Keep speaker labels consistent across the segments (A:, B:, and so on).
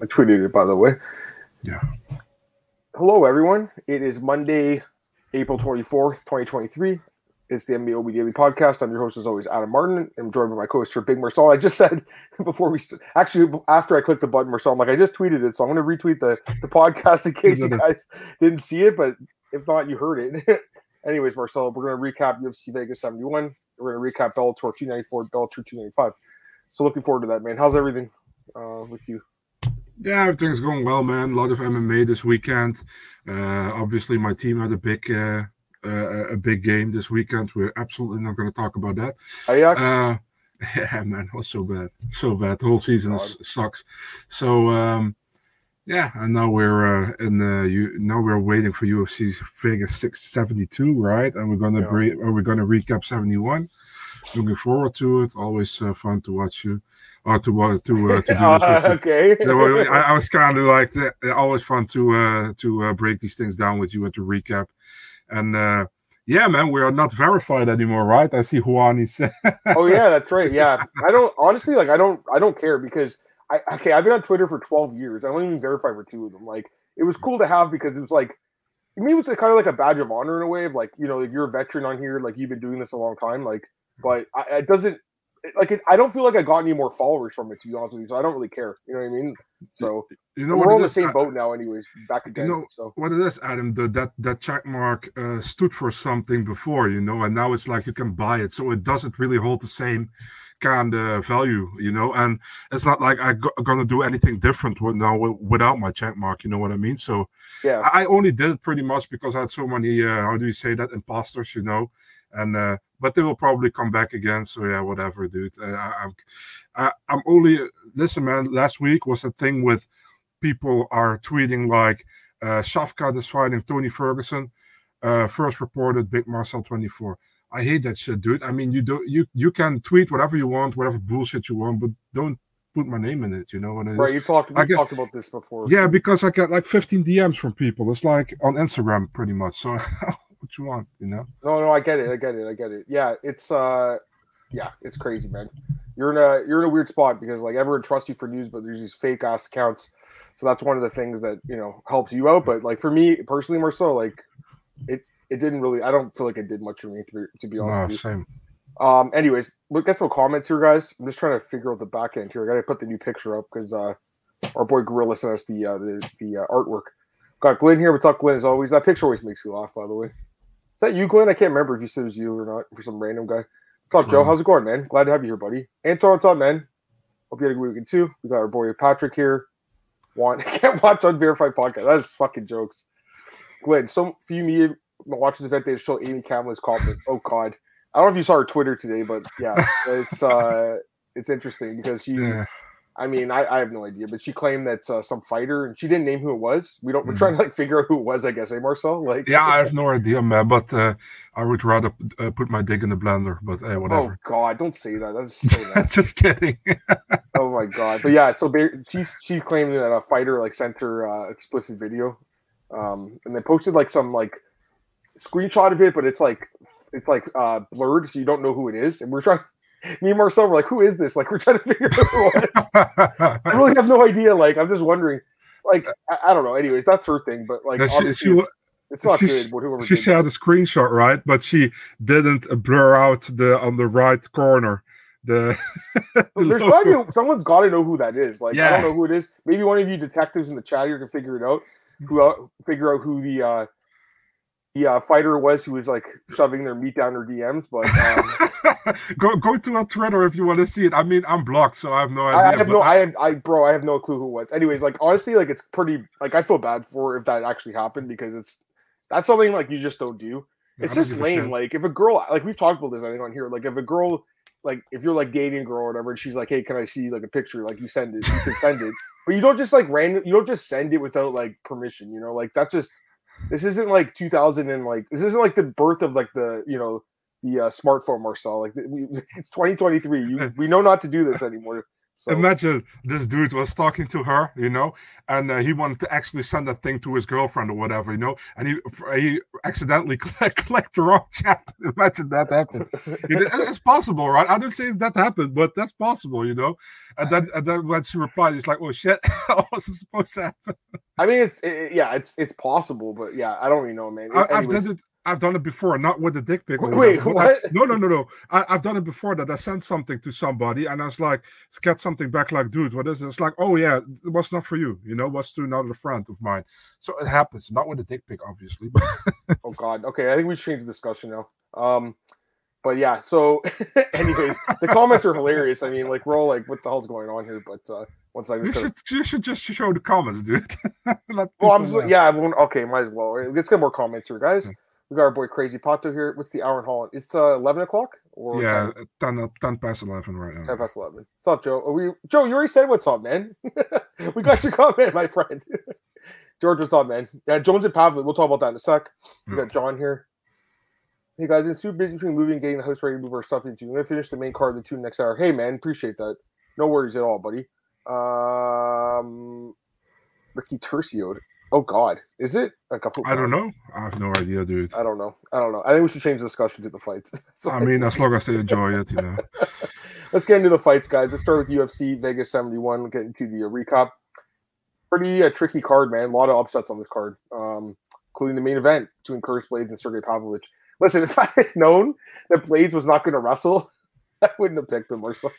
A: I tweeted it by the way.
B: Yeah.
A: Hello, everyone. It is Monday, April 24th, 2023. It's the MMAOB Daily Podcast. I'm your host, as always, Adam Martin. I'm joined by my co host Big Marcel. I just said before we st- actually, after I clicked the button, Marcel, I'm like, I just tweeted it. So I'm going to retweet the, the podcast in case you guys didn't see it. But if not, you heard it. Anyways, Marcel, we're going to recap UFC Vegas 71. We're going to recap Bellator 294, Bellator 295. So looking forward to that, man. How's everything uh, with you?
B: Yeah, everything's going well, man. A lot of MMA this weekend. Uh, obviously, my team had a big, uh, uh, a big game this weekend. We're absolutely not going to talk about that.
A: Ajax?
B: Uh, yeah, man, it was so bad, so bad. The whole season
A: God.
B: sucks. So, um, yeah, and now we're uh, in the you now we're waiting for UFC Vegas 672, right? And we're gonna
A: Yeah.
B: bre- we're gonna recap 71. Looking forward to it. Always uh, fun to watch you, or to wa- to uh, to do this.
A: Uh, okay.
B: I, I was kind of like that. Always fun to uh, to uh, break these things down with you and to recap. And uh, yeah, man, we are not verified anymore, right? I see Juan. He's
A: oh yeah, that's right. Yeah, I don't honestly like. I don't. I don't care because I okay. I've been on Twitter for twelve years. I don't even verify for two of them. Like it was cool to have because it was like. I mean, it was kind of like a badge of honor in a way of like you know like you're a veteran on here like you've been doing this a long time like but I, it doesn't like it, I don't feel like I got any more followers from it to be honest with you so I don't really care you know what I mean so
B: you know
A: we're on the same boat now anyways back again
B: know,
A: so
B: what it is, Adam. The, that that check mark uh, stood for something before, you know, and now it's like you can buy it, so it doesn't really hold the same kind of value, you know. And it's not like I'm gonna do anything different with now without my check mark. You know what I mean? So
A: yeah
B: I I only did it pretty much because I had so many. Uh, how do you say that? Imposters, you know. And uh, but they will probably come back again. So yeah, whatever, dude. Uh, I, I'm I, I'm only listen, man. Last week was a thing with people are tweeting like uh, Shavkat is fighting Tony Ferguson. Uh, first reported Big Marcel 24. I hate that shit, dude. I mean, you do you you can tweet whatever you want, whatever bullshit you want, but don't put my name in it. You know what it is?
A: right you talked we talked about this before
B: Yeah, because I get like 15 DMs from people. It's like on Instagram, pretty much. So, what you want, you know?
A: No, no, I get it. I get it. I get it. Yeah, it's uh yeah, it's crazy, man. You're in a you're in a weird spot because like everyone trusts you for news, but there's these fake ass accounts. So that's one of the things that, you know, helps you out. But like for me personally more so, like it it didn't really I don't feel like it did much for me to be to be honest
B: No, same.
A: Um anyways, we'll get some comments here, guys. I'm just trying to figure out the back end here. I gotta put the new picture up because uh our boy Gorilla sent us the uh the, the uh, artwork. Got Glenn here. What's up, Glenn? As always, that picture always makes you laugh, by the way. Is that you, Glenn? I can't remember if you said it was you or not for some random guy. What's up, Joe? How's it going, man? Glad to have you here, buddy. Anton, what's up, man? Hope you had a good weekend too. We got our boy Patrick here. Want can't watch unverified podcast. That's fucking jokes. Glenn, some few media this event they show Amy Kamala's comment. Oh God, I don't know if you saw her Twitter today, but yeah, it's uh it's interesting because she.
B: Yeah.
A: I mean, I, I have no idea, but she claimed that uh, some fighter, and she didn't name who it was. We don't. We're
B: Mhm.
A: trying to like figure out who it was. I guess, eh, Marcel? Like,
B: Yeah, I have no idea, man. But uh, I would rather uh, put my dick in the blender. But uh,
A: oh
B: whatever.
A: God, don't say that. That's so.
B: Just kidding.
A: oh my God. But yeah, so she she claimed that a fighter like sent her uh, explicit video, um, and they posted like some like screenshot of it, but it's like it's like uh blurred, so you don't know who it is. And we're trying. Me and Marcel were like, "Who is this?" Like, we're trying to figure out who it was. I really have no idea. Like, I'm just wondering. Like, I, I don't know. Anyways, that's her thing. But like,
B: Yeah, she- she
A: it's, it's not
B: she-
A: good.
B: She shared a screenshot, right? But she didn't blur out the on the right corner. The, the
A: There's
B: logo.
A: probably someone's got to know who that is. Like I don't know who it is. Maybe one of you detectives in the chat here can figure it out. Who uh, figure out who the uh, the uh, fighter was who was like shoving their meat down their DMs. But um,
B: go go to our Twitter if you want to see it. I mean, I'm blocked, so I have no idea.
A: I, have no, I have, I bro, I have no clue who it was. Anyways, like honestly, like it's pretty. Like I feel bad for if that actually happened because it's that's something like you just don't do. It's
B: don't
A: just lame. Like if a girl, like we've talked about this, I think on here. Like if a girl, like if you're like dating a girl or whatever, and she's like, "Hey, can I see like a picture?" Like you send it, you can send it, but you don't just like random. You don't just send it without like permission. You know, like that's just. This isn't like 2000 and like this isn't like the birth of like the you know the uh, smartphone, Marcel. Like we, it's 2023. You, we know not to do this anymore. So
B: Imagine this dude was talking to her, you know, and uh, he wanted to actually send that thing to his girlfriend or whatever, you know, and he he accidentally clicked, clicked the wrong chat. Imagine that happened. It's possible, right? I didn't say that happened, but that's possible, you know. And then and then when she replied, he's like, "Oh shit, what was supposed to happen?"
A: I mean, it's it, yeah, it's it's possible, but yeah, I don't even know, man.
B: I, I've done it. I've done it before, not with the dick pic.
A: Wait,
B: whatever, but I- no, no, no, no. I, I've done it before that I sent something to somebody and I was like, get something back, like, dude, what is it? It's like, oh yeah, it was not for you, you know, was to another friend of mine. So it happens, not with a dick pic, obviously, but
A: Oh God. Okay, I think we should change the discussion now. Um, but yeah. So, anyways, the comments are hilarious. I mean, like we're all like, "What the hell's going on here?" But uh, once I
B: you should you should just show the comments, dude.
A: Well, I'm
B: know.
A: yeah. I won't, okay, might as well. Let's get more comments here, guys. We got our boy Crazy Pato here with the hour in Holland. It's uh, eleven o'clock or
B: Yeah, 10, uh, 10 past 11 right now.
A: ten past eleven. What's up, Joe? Are we Joe, you already said what's up, man. we got your comment, my friend. George, what's up, man? Yeah, Jones and Pavlik. We'll talk about that in a sec. We got John here. Hey guys, I'm super busy between moving and getting the house ready to move our stuff into. I'm gonna finish the main card of the two next hour. Hey man, appreciate that. No worries at all, buddy. Um Ricky Tercio. Oh god. Is it like a
B: I don't know. I have no idea, dude.
A: I don't know. I don't know. I think we should change the discussion to the fights. So
B: I mean, as long as they enjoy it, you know.
A: Let's get into the fights, guys. Let's start with UFC Vegas 71. We'll get into the uh, recap. Pretty uh, tricky card, man. A lot of upsets on this card, um, including the main event between Curtis Blaydes and Sergei Pavlovich. Listen, if I had known that Blaydes was not going to wrestle, I wouldn't have picked him or so.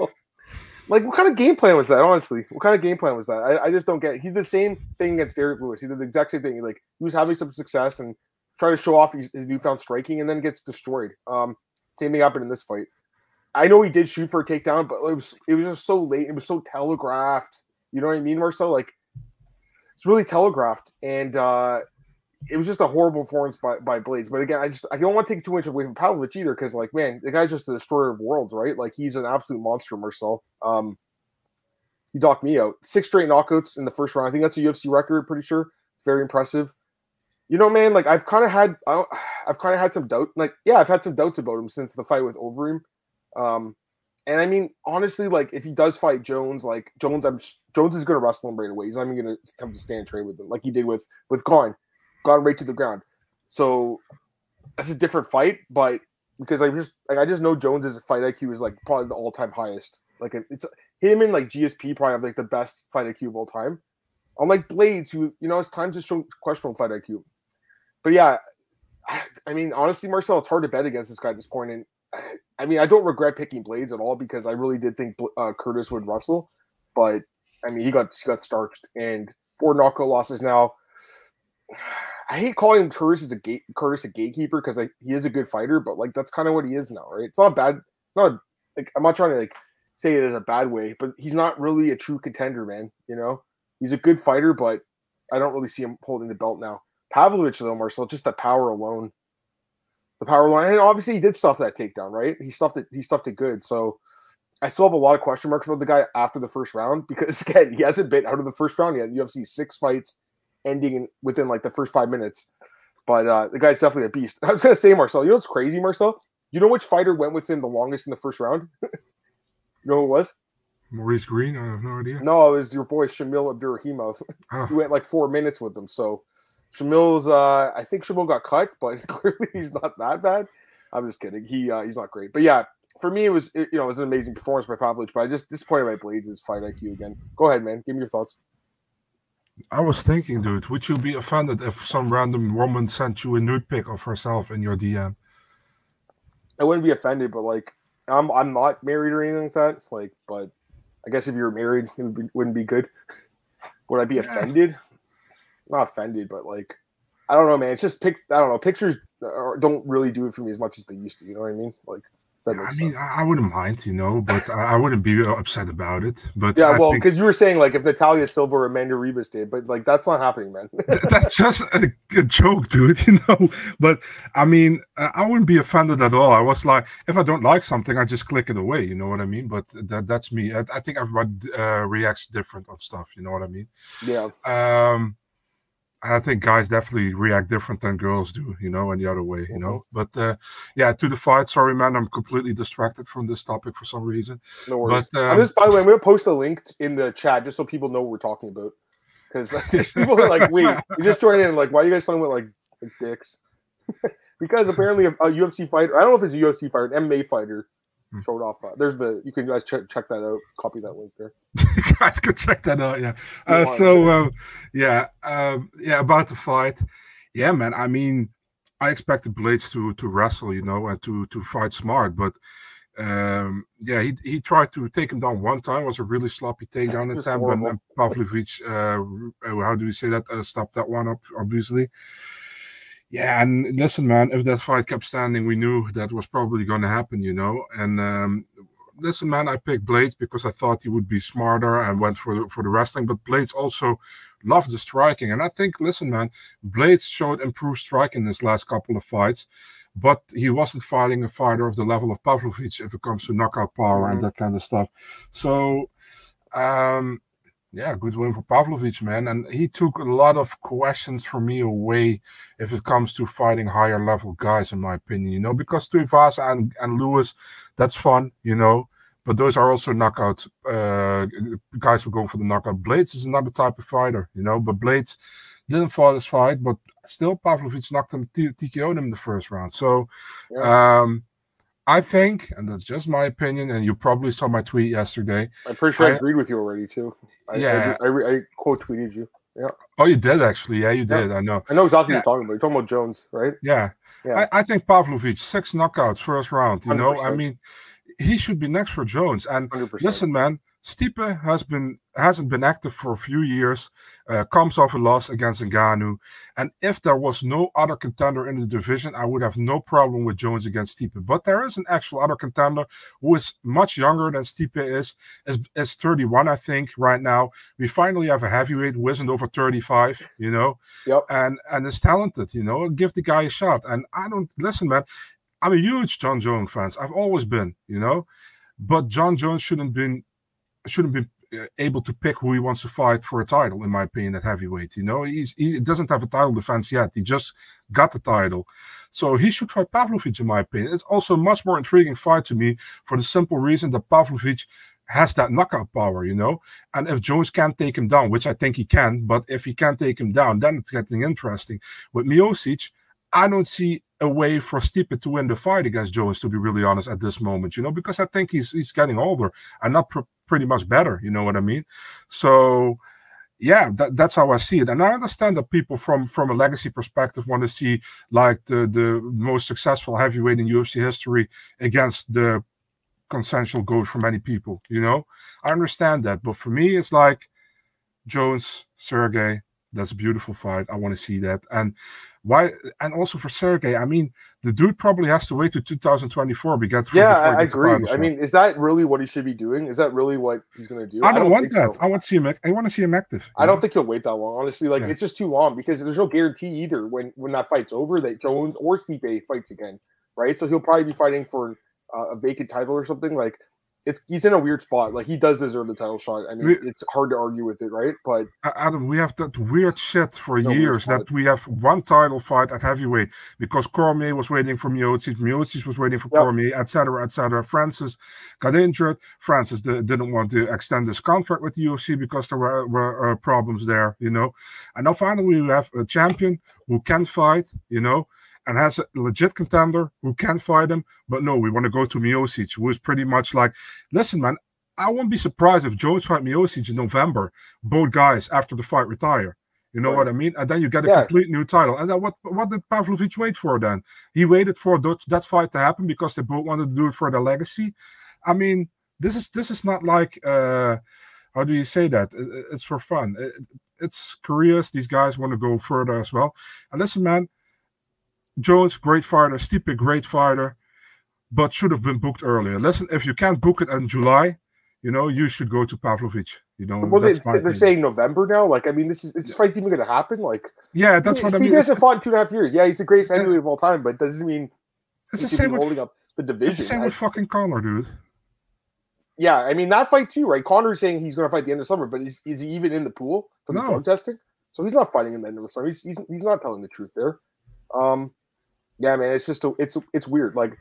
A: Like, what kind of game plan was that? Honestly, what kind of game plan was that? I, I just don't get. It. He did the same thing against Derrick Lewis. He did the exact same thing. Like, he was having some success and trying to show off his, his newfound striking, and then gets destroyed. Um, same thing happened in this fight. I know he did shoot for a takedown, but it was it was just so late. It was so telegraphed. You know what I mean, Marcel? Like it's really telegraphed, and uh it was just a horrible performance by, by Blaydes. But again, I just I don't want to take too much away from Pavlovich either, because like man, the guy's just a destroyer of worlds, right? Like he's an absolute monster, Marcel. Um, he docked me out. Six straight knockouts in the first round. I think that's a UFC record. Pretty sure. Very impressive. You know, man. Like I've kind of had, I don't, I've kind of had some doubt. Like, yeah, I've had some doubts about him since the fight with Overeem. Um, and I mean, honestly, like if he does fight Jones, like Jones, I'm Jones is going to wrestle him right away. He's not even going to attempt to stand trade with him, like he did with with Gane, gone right to the ground. So that's a different fight, but because I just like I just know Jones's fight IQ is like probably the all time highest. Like it's him and like GSP probably have like the best fight IQ of all time. Unlike Blaydes, who you know, it's times to show questionable fight IQ. But yeah, I, mean, honestly, Marcel, it's hard to bet against this guy at this point. and I, I mean, I don't regret picking Blaydes at all because I really did think uh, Curtis would wrestle, but I mean, he got he got starched and four knockout losses now. I hate calling Curtis a gate Curtis a gatekeeper because like he is a good fighter, but like that's kind of what he is now, right? It's not bad. Not like I'm not trying to like say it as a bad way, but he's not really a true contender, man. You know, he's a good fighter, but I don't really see him holding the belt now. Pavlovich though, Marcel, just the power alone, the power alone, and obviously he did stuff that takedown, right? He stuffed it. He stuffed it good. So I still have a lot of question marks about the guy after the first round because again, he hasn't been out of the first round yet. UFC six fights ending in, within like the first five minutes. But uh, the guy's definitely a beast. I was gonna say, Marcel, you know what's crazy, Marcel? You know which fighter went within the longest in the first round? you know who it was?
B: Maurice Greene, I have no idea.
A: No, it was your boy Shamil Abdurakhimov.
B: Ah,
A: He went like four minutes with them. So Shamil's uh I think Shamil got cut, but clearly he's not that bad. I'm just kidding. He uh, he's not great. But yeah, for me it was it, you know, it was an amazing performance by Pavlovich, but I just disappointed by Blaydes' fight IQ again. Go ahead, man. Give me your thoughts.
B: I was thinking, dude, would you be offended if some random woman sent you a nude pic of herself in your DM?
A: I wouldn't be offended, but like I'm I'm not married or anything like that. Like, but I guess if you were married, it would be, wouldn't be good. Would I be
B: Yeah.
A: offended? Not offended, but like I don't know, man. It's just pic. I don't know. Pictures don't really do it for me as much as they used to. You know what I mean? Like that
B: I mean,
A: sense.
B: I wouldn't mind, you know, but I wouldn't be upset about it. But
A: Yeah,
B: I
A: well,
B: think
A: because you were saying like if Natalia Silva or Amanda Ribas did, but like that's not happening, man.
B: that's just a, a joke, dude, you know. But I mean, I I wouldn't be offended at all. I was like, if I don't like something, I just click it away. You know what I mean? But that that's me. I, I think everybody uh, reacts different on stuff. You know what I mean?
A: yeah,
B: Um, I think guys definitely react different than girls do, you know, and the other way, you know.
A: Mm-hmm.
B: But uh, yeah, to the fight. Sorry, man, I'm completely distracted from this topic for some reason.
A: No worries.
B: But,
A: I'm
B: um,
A: just, by the way, I'm going to post a link in the chat just so people know what we're talking about. Because people are like, wait, you just joined in. Like, why are you guys talking about like, like dicks? because apparently a, a UFC fighter, I don't know if it's a UFC fighter, an MMA fighter. Showed off. Uh, there's the, you can guys check, check that out. Copy that link there.
B: guys can check that out. Yeah. Uh, so um, yeah, um, yeah, about the fight. Yeah, man. I mean, I expected Blaydes to to wrestle, you know, and to to fight smart, but um, yeah, he he tried to take him down one time. It was a really sloppy takedown attempt, and Pavlovich, uh, uh, how do we say that? Uh, stopped that one up, obviously. Yeah, and listen, man, if that fight kept standing, we knew that was probably going to happen, you know. And um, listen, man, I picked Blaydes because I thought he would be smarter and went for the, for the wrestling. But Blaydes also loved the striking, and I think, listen, man, Blaydes showed improved striking in his last couple of fights, but he wasn't fighting a fighter of the level of Pavlovich if it comes to knockout power and
A: Mhm.
B: that kind of stuff. So, um, yeah, good win for Pavlovich, man. And he took a lot of questions from me away if it comes to fighting higher level guys, in my opinion, you know, because Tuivasa and, and Lewis, that's fun, you know, but those are also knockout uh, guys who go for the knockout. Blaydes is another type of fighter, you know, but Blaydes didn't fight his fight, but still Pavlovich knocked him, TKO'd him in the first round. So, um, I think, and that's just my opinion, and you probably saw my tweet yesterday.
A: I'm pretty sure I,
B: I-
A: agreed with you already too. I,
B: Yeah.
A: I, I, I quote tweeted you. Yeah.
B: Oh, you did actually. Yeah, you
A: Yeah.
B: did. I know.
A: I know exactly
B: Yeah.
A: what you're talking about. You're talking about Jones, right?
B: Yeah.
A: Yeah.
B: I, I think Pavlovich, six knockouts, first round. You know, I mean, he should be next for Jones. And
A: Hundred percent.
B: listen, man, Stipe has been hasn't been active for a few years. Uh, comes off a loss against Ngannou, and if there was no other contender in the division, I would have no problem with Jones against Stipe. But there is an actual other contender who is much younger than Stipe is. is is 31, I think, right now. We finally have a heavyweight who isn't over 35. You know,
A: Yep.
B: and and is talented. You know, give the guy a shot. And I don't listen, man. I'm a huge Jon Jones fan. I've always been. You know, but Jon Jones shouldn't been shouldn't be uh, able to pick who he wants to fight for a title, in my opinion, at heavyweight. You know, he's he doesn't have a title defense yet. He just got the title, so he should fight Pavlovich, in my opinion. It's also a much more intriguing fight to me for the simple reason that Pavlovich has that knockout power, you know. And if Jones can't take him down, which I think he can, but if he can't take him down, then it's getting interesting. With Miocic, I don't see a way for Stipe to win the fight against Jones, to be really honest, at this moment, you know, because I think he's he's getting older and not pr- pretty much better, you know what I mean? So yeah, that, that's how I see it. And I understand that people from from a legacy perspective want to see like the the most successful heavyweight in UFC history against the consensual goat for many people, you know? I understand that. But for me, it's like Jones, Sergei, that's a beautiful fight. I want to see that. And why and also for Sergei, I mean, the dude probably has to wait to 2024 because
A: Yeah, I, I agree. I mean, is that really what he should be doing? Is that really what he's going to do?
B: I don't, want that.
A: so.
B: I want to see him. I want to see him active.
A: I don't
B: know?
A: think he'll wait that long. Honestly, like
B: Yeah.
A: it's just too long because there's no guarantee either when when that fight's over that Jones or Stipe fights again, right? So he'll probably be fighting for uh, a vacant title or something. Like it's he's in a weird spot. Like he does deserve the title shot. I mean,
B: We-
A: it's hard to argue with it, right? But
B: Adam, we have that weird shit for years that we have one title fight at heavyweight because Cormier was waiting for Miocic, Miocic was waiting for
A: Yep.
B: Cormier, etc., etc. Francis got injured. Francis di- didn't want to extend his contract with the UFC because there were, were uh, problems there, you know. And now finally we have a champion who can fight, you know, and has a legit contender who can fight him. But no, we want to go to Miocic, who is pretty much like, listen, man, I won't be surprised if Jones fight Miocic in November both guys after the fight retire. You know
A: Right.
B: what I mean? And then you get a
A: Yeah.
B: complete new title. And then what what did Pavlovich wait for then? He waited for that, that fight to happen because they both wanted to do it for their legacy. I mean, this is this is not like uh how do you say that? It- it- It's for fun. It's careers. These guys want to go further as well. And listen, man, Jones, great fighter. Stipe, great fighter, but should have been booked earlier. Listen, if you can't book it in July, you know, you should go to Pavlovich. You know,
A: well, they, they're saying November now. Like, I mean, this is this fight's even going to happen. Like,
B: yeah, that's what I mean. It's,
A: hasn't fought in two and a half years. Yeah, he's the greatest heavyweight of all time, but doesn't mean
B: it's the same
A: be holding
B: with
A: up the
B: it's the
A: division.
B: same
A: I-
B: with fucking Conor, dude.
A: Yeah, I mean that fight too, right? Conor's saying he's going to fight the end of summer, but is, is he even in the pool for the
B: No.
A: drug testing? so he's not fighting in the end of the summer. He's, he's he's not telling the truth there. Um, yeah, man, it's just a, it's it's weird. Like,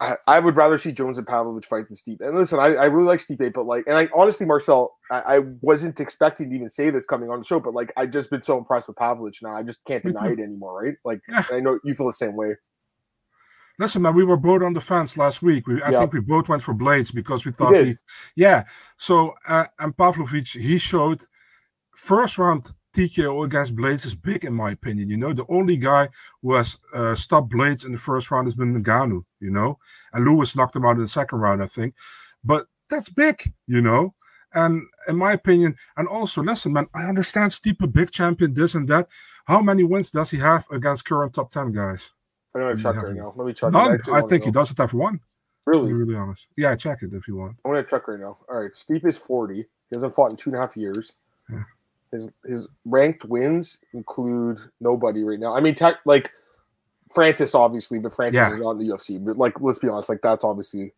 A: I, I would rather see Jones and Pavlovich fight than Steve. And listen, I, I really like Steve, but like, and I honestly, Marcel, I, I wasn't expecting to even say this coming on the show, but like, I've just been so impressed with Pavlovich now. I just can't deny it anymore, right? Like,
B: Yeah.
A: I know you feel the same way.
B: Listen, man, we were both on the fence last week. We, I
A: Yeah.
B: think we both went for Blaydes because we thought
A: did.
B: he, yeah. So uh, and Pavlovich, he showed first round TKO against Blaydes is big in my opinion. You know, the only guy who has uh, stopped Blaydes in the first round has been Ngannou. You know, and Lewis knocked him out in the second round, I think. But that's big, you know. And in my opinion, and also listen, man, I understand Stipe, big champion, this and that. How many wins does he have against current top ten guys?
A: I know I check right now. Let me check.
B: None.
A: actually
B: I think he
A: know.
B: doesn't have one.
A: Really?
B: be really honest. Yeah, check it if you want.
A: I'm gonna check right now. All right, Steve is 40. He hasn't fought in two and a half years.
B: Yeah.
A: His his ranked wins include nobody right now. I mean, tech, like Francis, obviously, but Francis
B: Yeah.
A: is not in the UFC. But like, let's be honest, like that's obviously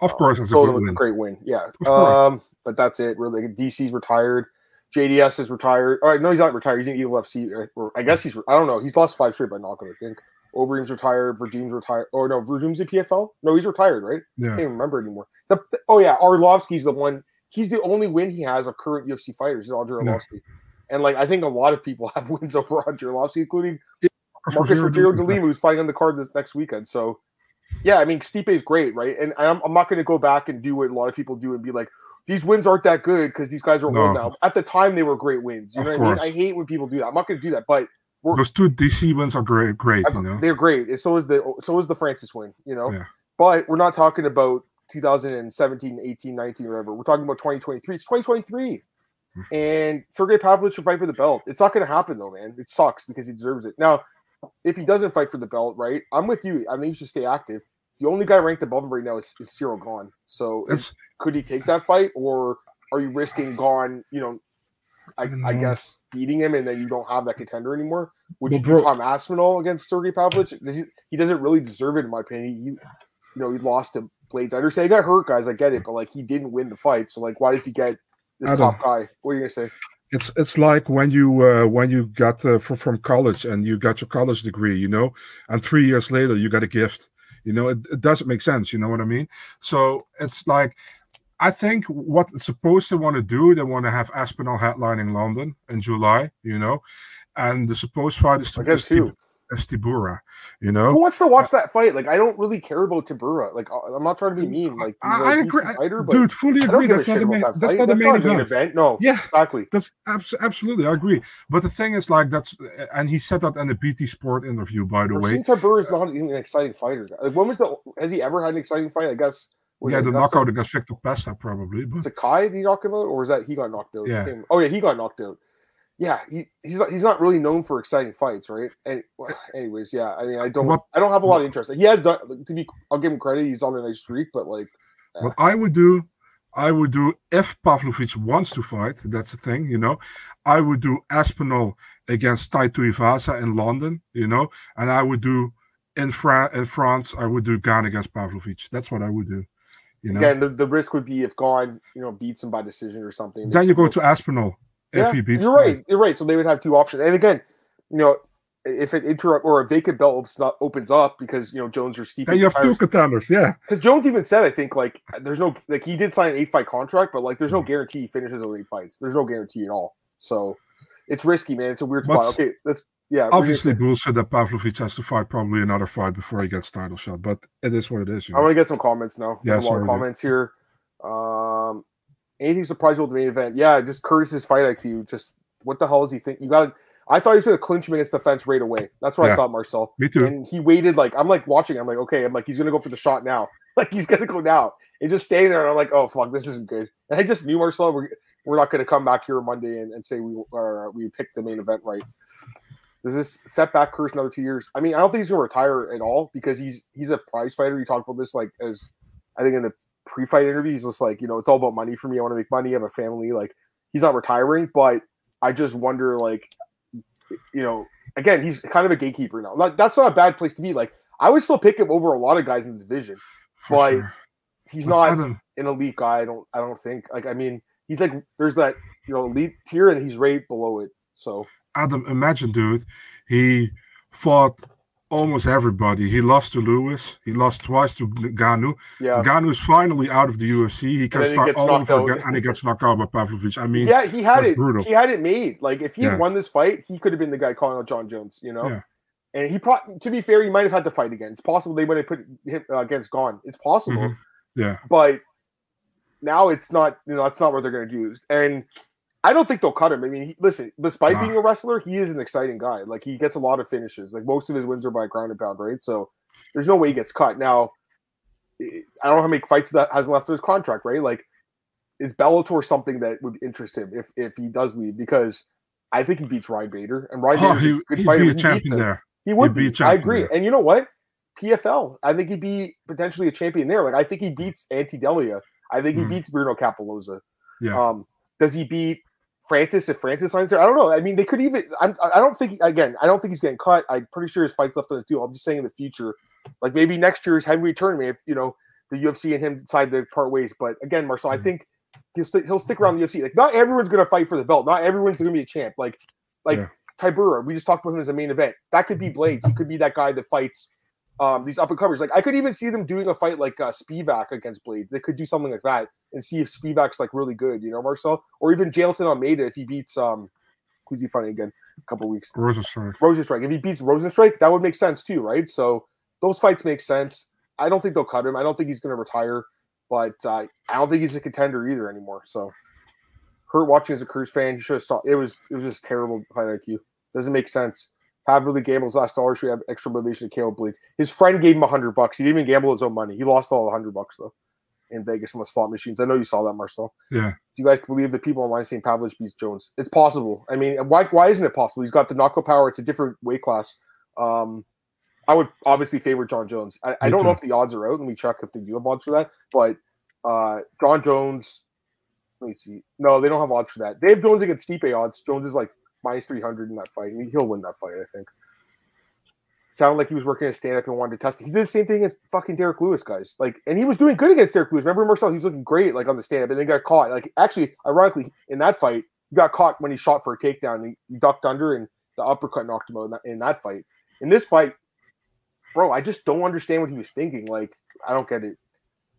B: Of course, it's a
A: Golden
B: good
A: was a
B: win.
A: great win. Yeah. Um, but that's it. Really, DC's retired. JDS is retired. All right, no, he's not retired. He's in Eagle FC. Or, I guess he's. I don't know. He's lost five straight by knockout. I think. Overeem's retired. Virgine's retired. Or no, Virgine's in PFL. No, he's retired, right? I can't even remember anymore. The, oh yeah, Arlovsky's the one. He's the only win he has of current UFC fighters. Is Andre
B: Yeah.
A: And like I think a lot of people have wins over Andre Arlovsky, including Marcus
B: course,
A: Rogerio de Lima, who's fighting on the card this next weekend. So, yeah, I mean, Stipe is great, right? And I'm, I'm not going to go back and do what a lot of people do and be like, these wins aren't that good because these guys are
B: No.
A: old now. At the time, they were great wins. You
B: Of
A: know what I mean? I hate when people do that. I'm not going to do that, but
B: Those two DC wins are great, great,
A: I-
B: you know.
A: they're great. And so is the so is the Francis win, you know.
B: Yeah.
A: But we're not talking about 2017, 18, 19, or whatever. We're talking about 2023. It's 2023. And Sergei Pavlovich should fight for the belt. It's not going to happen though, man. It sucks because he deserves it. Now, if he doesn't fight for the belt, right? I'm with you. I think he should stay active. The only guy ranked above him right now is, is Ciryl Gane. So could he take that fight, or are you risking Gane? You know, I,
B: I
A: I guess beating him, and then you don't have that contender anymore. Would
B: Well,
A: you
B: bro-
A: do Tom Aspinall against Sergei Pavlovich? Does he, he doesn't really deserve it, in my opinion. He, you know, he lost to Blaydes. I understand he got hurt, guys. I get it, but like he didn't win the fight, so like, why does he get this
B: Adam.
A: top guy? What are you gonna say?
B: it's it's like when you uh, when you got uh, from from college and you got your college degree, you know, and three years later you got a gift. You know, it, it doesn't make sense. You know what I mean? So it's like. I think what it's supposed to want to do, they want to have Aspinall headlining London in July, you know, and the supposed fight is,
A: I guess
B: is,
A: too.
B: Tybura, you know.
A: Who wants to watch uh, that fight? Like, I don't really care about Tybura. Like, I- I'm not trying to be mm, mean. Like, he's
B: I-
A: a
B: I agree.
A: Fighter, but
B: Dude, fully agree. That's not the main.
A: that
B: That's not the
A: That's
B: main
A: not a main
B: event.
A: No,
B: Yeah,
A: exactly.
B: That's abs- absolutely, I agree. But the thing is, like, that's and he said that in the BT Sport interview, by the way.
A: Tybura is uh, not even an exciting fighter. Like, when was the has he ever had an exciting fight? I guess.
B: Yeah, the knockout against Viktor Pesta, probably. But
A: Sakai did he knock him out, or was that he got knocked out?
B: Yeah.
A: Oh yeah, he got knocked out. Yeah, he, he's not, he's not really known for exciting fights, right? And well, anyways, yeah, I mean, I don't I don't have a lot of interest. He has done to be. I'll give him credit. He's on a nice streak, but like, uh,
B: what I would do, I would do if Pavlovich wants to fight. That's the thing, you know. I would do Aspinall against Tai Tuivasa in London, you know, and I would do in France. In France, I would do Gane against Pavlovich. That's what I would do. You know.
A: again, the, the risk would be if Gane, you know, beats him by decision or something.
B: then you go to Aspinall if
A: yeah,
B: he beats.
A: You're right. You're right. So they would have two options. And again, you know, if an interrupt or a vacant belt opens up, because you know Jones or Steve.
B: You have two contenders. Yeah.
A: Because Jones even said, I think, like there's no like he did sign an eight fight contract, but like there's
B: Mm.
A: no guarantee he finishes those eight fights. There's no guarantee at all. So it's risky, man. It's a weird
B: What's-
A: spot. Okay, let's yeah. what are you
B: Obviously, bullshit that Pavlovich has to fight probably another fight before he gets title shot, but it is what it is.
A: I
B: know?
A: want to get some comments now.
B: Yeah,
A: a lot
B: sorry,
A: of
B: dude.
A: comments here. Um, anything surprising with the main event? Yeah, just Curtis's fight IQ. Just what the hell is he think? You got. I thought he was going to clinch him against the fence right away. That's what I thought, Marcel.
B: Me too.
A: And he waited like I'm like watching. I'm like, okay. I'm like, he's gonna go for the shot now. Like he's gonna go now. And just staying there. And I'm like, oh fuck, this isn't good. And I just knew Marcel. We're, we're not gonna come back here on Monday and, and say we uh, we picked the main event right. Does this setback curse another two years? I mean, I don't think he's gonna retire at all because he's he's a prize fighter. He talked about this like as I think in the pre-fight interview. He's just like, you know, it's all about money for me. I want to make money. I have a family. Like he's not retiring, but I just wonder like you know, again, he's kind of a gatekeeper now. Like, that's not a bad place to be. Like, I would still pick him over a lot of guys in the division.
B: For
A: but
B: sure.
A: He's not
B: Adam,
A: an elite guy. I don't. I don't think. Like, I mean, he's like there's that you know elite tier, and he's right below it. So
B: Adam, imagine, dude, he fought almost everybody. He lost to Lewis. He lost twice to Ngannou.
A: yeah,
B: Ngannou is finally out of the UFC. He can
A: he
B: start
A: gets
B: all over
A: out.
B: again, and he gets knocked out by Pavlovich. I mean,
A: yeah, he had it.
B: brutal.
A: He had it made. Like if he had won this fight, he could have been the guy calling out Jon Jones. You know.
B: Yeah.
A: And he probably, to be fair, he might have had to fight again. It's possible they would have put him uh, against Gane. It's possible,
B: Mhm. yeah,
A: but now it's not. You know, that's not what they're going to do. And I don't think they'll cut him. I mean, he, listen, despite being a wrestler, he is an exciting guy. Like he gets a lot of finishes. Like most of his wins are by ground and pound, right? So there's no way he gets cut. Now, I don't know how many fights that has left his contract, right? Like, is Bellator something that would interest him if if he does leave? Because I think he beats Ryan Bader, and Ryan
B: oh,
A: Bader's
B: he,
A: a good
B: he'd
A: fighter.
B: be a
A: He
B: champion there.
A: He would
B: He'd be.
A: I agree.
B: there.
A: And you know what? PFL. I think he'd be potentially a champion there. Like I think he beats Ante Delija. I think he
B: Mhm.
A: beats Bruno Cappelozza.
B: Yeah.
A: Um, does he beat Francis if Francis signs there? I don't know. I mean, they could even. I'm, I don't think again. I don't think he's getting cut. I'm pretty sure his fights left on his deal. I'm just saying in the future, like maybe next year's heavyweight tournament, if you know the UFC and him decide to part ways. But again, Marcel, I
B: Mhm.
A: think he'll st- he'll stick around the UFC. Like not everyone's going to fight for the belt. Not everyone's going to be a champ. Like like
B: Yeah.
A: Tybura, we just talked about him as a main event. That could be Blaydes. He could be that guy that fights um, these up and comers. Like I could even see them doing a fight like uh, Spivak against Blaydes. They could do something like that and see if Spivak's like really good, you know, Marcel, or even Jailton Almeida if he beats um, who's he fighting again? A couple weeks.
B: Rozenstruik.
A: Rozenstruik. If he beats Rozenstruik, that would make sense too, right? So those fights make sense. I don't think they'll cut him. I don't think he's going to retire, but uh, I don't think he's a contender either anymore. So hurt watching as a Cruz fan. You should have stopped. It was it was just terrible fight IQ. Doesn't make sense. Have really gambled his last dollar. Should have extra motivation to Caleb Blaydes. His friend gave him a hundred bucks. He didn't even gamble his own money. He lost all the hundred bucks though in Vegas on the slot machines. I know you saw that, Marcel.
B: Yeah.
A: Do you guys believe that people online saying Pavlovich beats Jones? It's possible. I mean, why why isn't it possible? He's got the knockout power. It's a different weight class. Um, I would obviously favor Jon Jones. I, I don't know if the odds are out. Let me check if they do have odds for that. But uh, Jon Jones, let me see. No, they don't have odds for that. They have Jones against Stipe odds. Jones is like minus 300 in that fight. He'll win that fight, I think. Sounded like he was working a stand up and wanted to test it. He did the same thing against fucking Derrick Lewis, guys. Like, and he was doing good against Derrick Lewis. Remember Marcel? He was looking great, like on the stand up, and then got caught. Like, actually, ironically, in that fight, he got caught when he shot for a takedown. He, he ducked under, and the uppercut knocked him out in that, in that fight. In this fight, bro, I just don't understand what he was thinking. Like, I don't get it.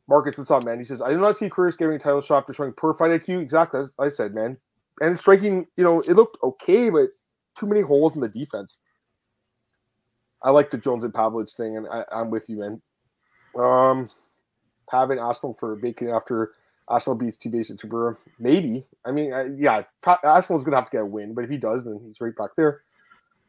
A: Marcus, what's up, man? He says, I do not see Curtis getting a title shot after showing poor fight IQ. Exactly, as I said, man. And striking, you know, it looked okay, but too many holes in the defense. I like the Jones and Pavlich thing, and I, I'm with you, man. Um, having Aspinall for bacon after Aspinall beats two basic Tybura, maybe. I mean, I, yeah, Pa- Aspinall's gonna have to get a win, but if he does, then he's right back there.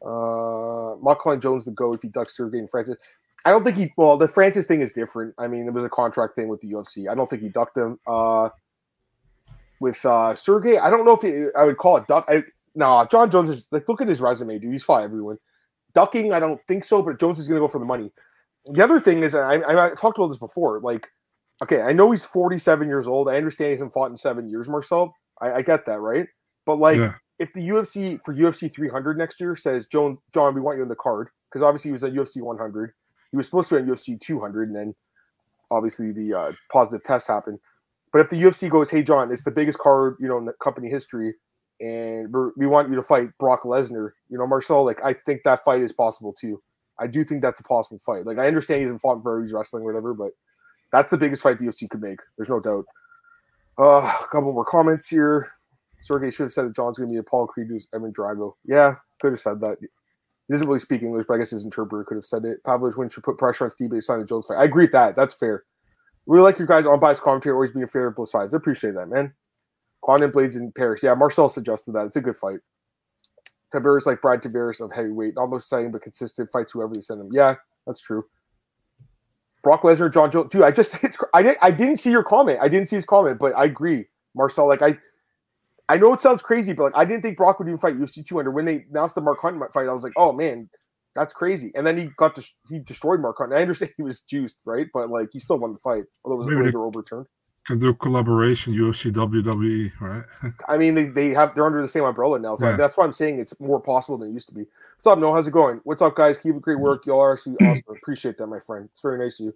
A: Uh, not calling Jones the go if he ducks Sergei and Francis. I don't think he. Well, the Francis thing is different. I mean, it was a contract thing with the UFC. I don't think he ducked him. Uh, with uh Sergei, I don't know if he, I would call it duck. I, no, Jon Jones is like look at his resume, dude. He's fought everyone. Ducking, I don't think so, but Jones is going to go for the money. The other thing is, I, I, I talked about this before. Like, okay, I know he's 47 years old. I understand he hasn't fought in seven years, Marcel. I, I get that, right? But like,
B: Yeah.
A: if the UFC for UFC 300 next year says, Jon, Jon, we want you in the card because obviously he was at UFC 100. He was supposed to be at UFC 200, and then obviously the uh, positive test happened. But if the UFC goes, hey, Jon, it's the biggest card, you know, in the company history, and we want you to fight Brock Lesnar, you know, Marcel, like I think that fight is possible too. I do think that's a possible fight. Like I understand he hasn't fought for he's wrestling or whatever, but that's the biggest fight the UFC could make. There's no doubt. Uh, a couple more comments here. Sergei should have said that Jon's going to be a Paul Creed who's Ivan Drago. Yeah, could have said that. He doesn't really speak English, but I guess his interpreter could have said it. Pavlovich Win should put pressure on Steve to sign the Jones fight. I agree with that. That's fair. Really like your guys' unbiased commentary, always being fair to both sides. I appreciate that, man. Quantum Blaydes in Paris. Yeah, Marcel suggested that. It's a good fight. Tiberius like Brad Tavares of heavyweight, almost exciting but consistent. Fights whoever they send him. Yeah, that's true. Brock Lesnar, Jon Jones. Dude, I just I didn't I didn't see your comment. I didn't see his comment, but I agree, Marcel. Like I, I know it sounds crazy, but like I didn't think Brock would even fight UFC 200 when they announced the Mark Hunt fight. I was like, oh man, that's crazy. And then he got to he destroyed Mark Hunt. I understand he was juiced, right? But like he still won the fight, although it was later overturned.
B: Can do collaboration UFC WWE, right?
A: I mean, they, they have they're under the same umbrella now, so
B: Yeah.
A: that's why I'm saying it's more possible than it used to be. What's up, Noah? How's it going? What's up, guys? Keep up great work. Y'all are actually awesome. Appreciate that, my friend. It's very nice of you.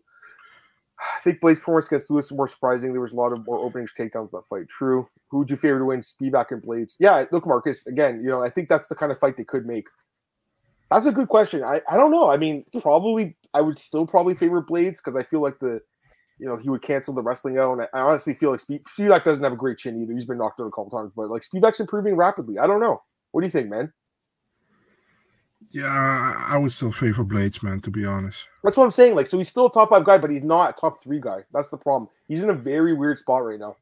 A: I think Blade's performance against Lewis was more surprising. There was a lot of more openings, takedowns that fight. True. Who would you favor to win, Spivak and Blaydes? Yeah, look, Marcus. Again, you know, I think that's the kind of fight they could make. That's a good question. I, I don't know. I mean, probably I would still probably favor Blaydes because I feel like the, you know, he would cancel the wrestling out, and I, I honestly feel like Spivak doesn't have a great chin either. He's been knocked out a couple times, but like Spivak's improving rapidly. I don't know. What do you think, man?
B: Yeah, I would still favor Blaydes, man. To be honest,
A: that's what I'm saying. Like, so he's still a top five guy, but he's not a top three guy. That's the problem. He's in a very weird spot right now.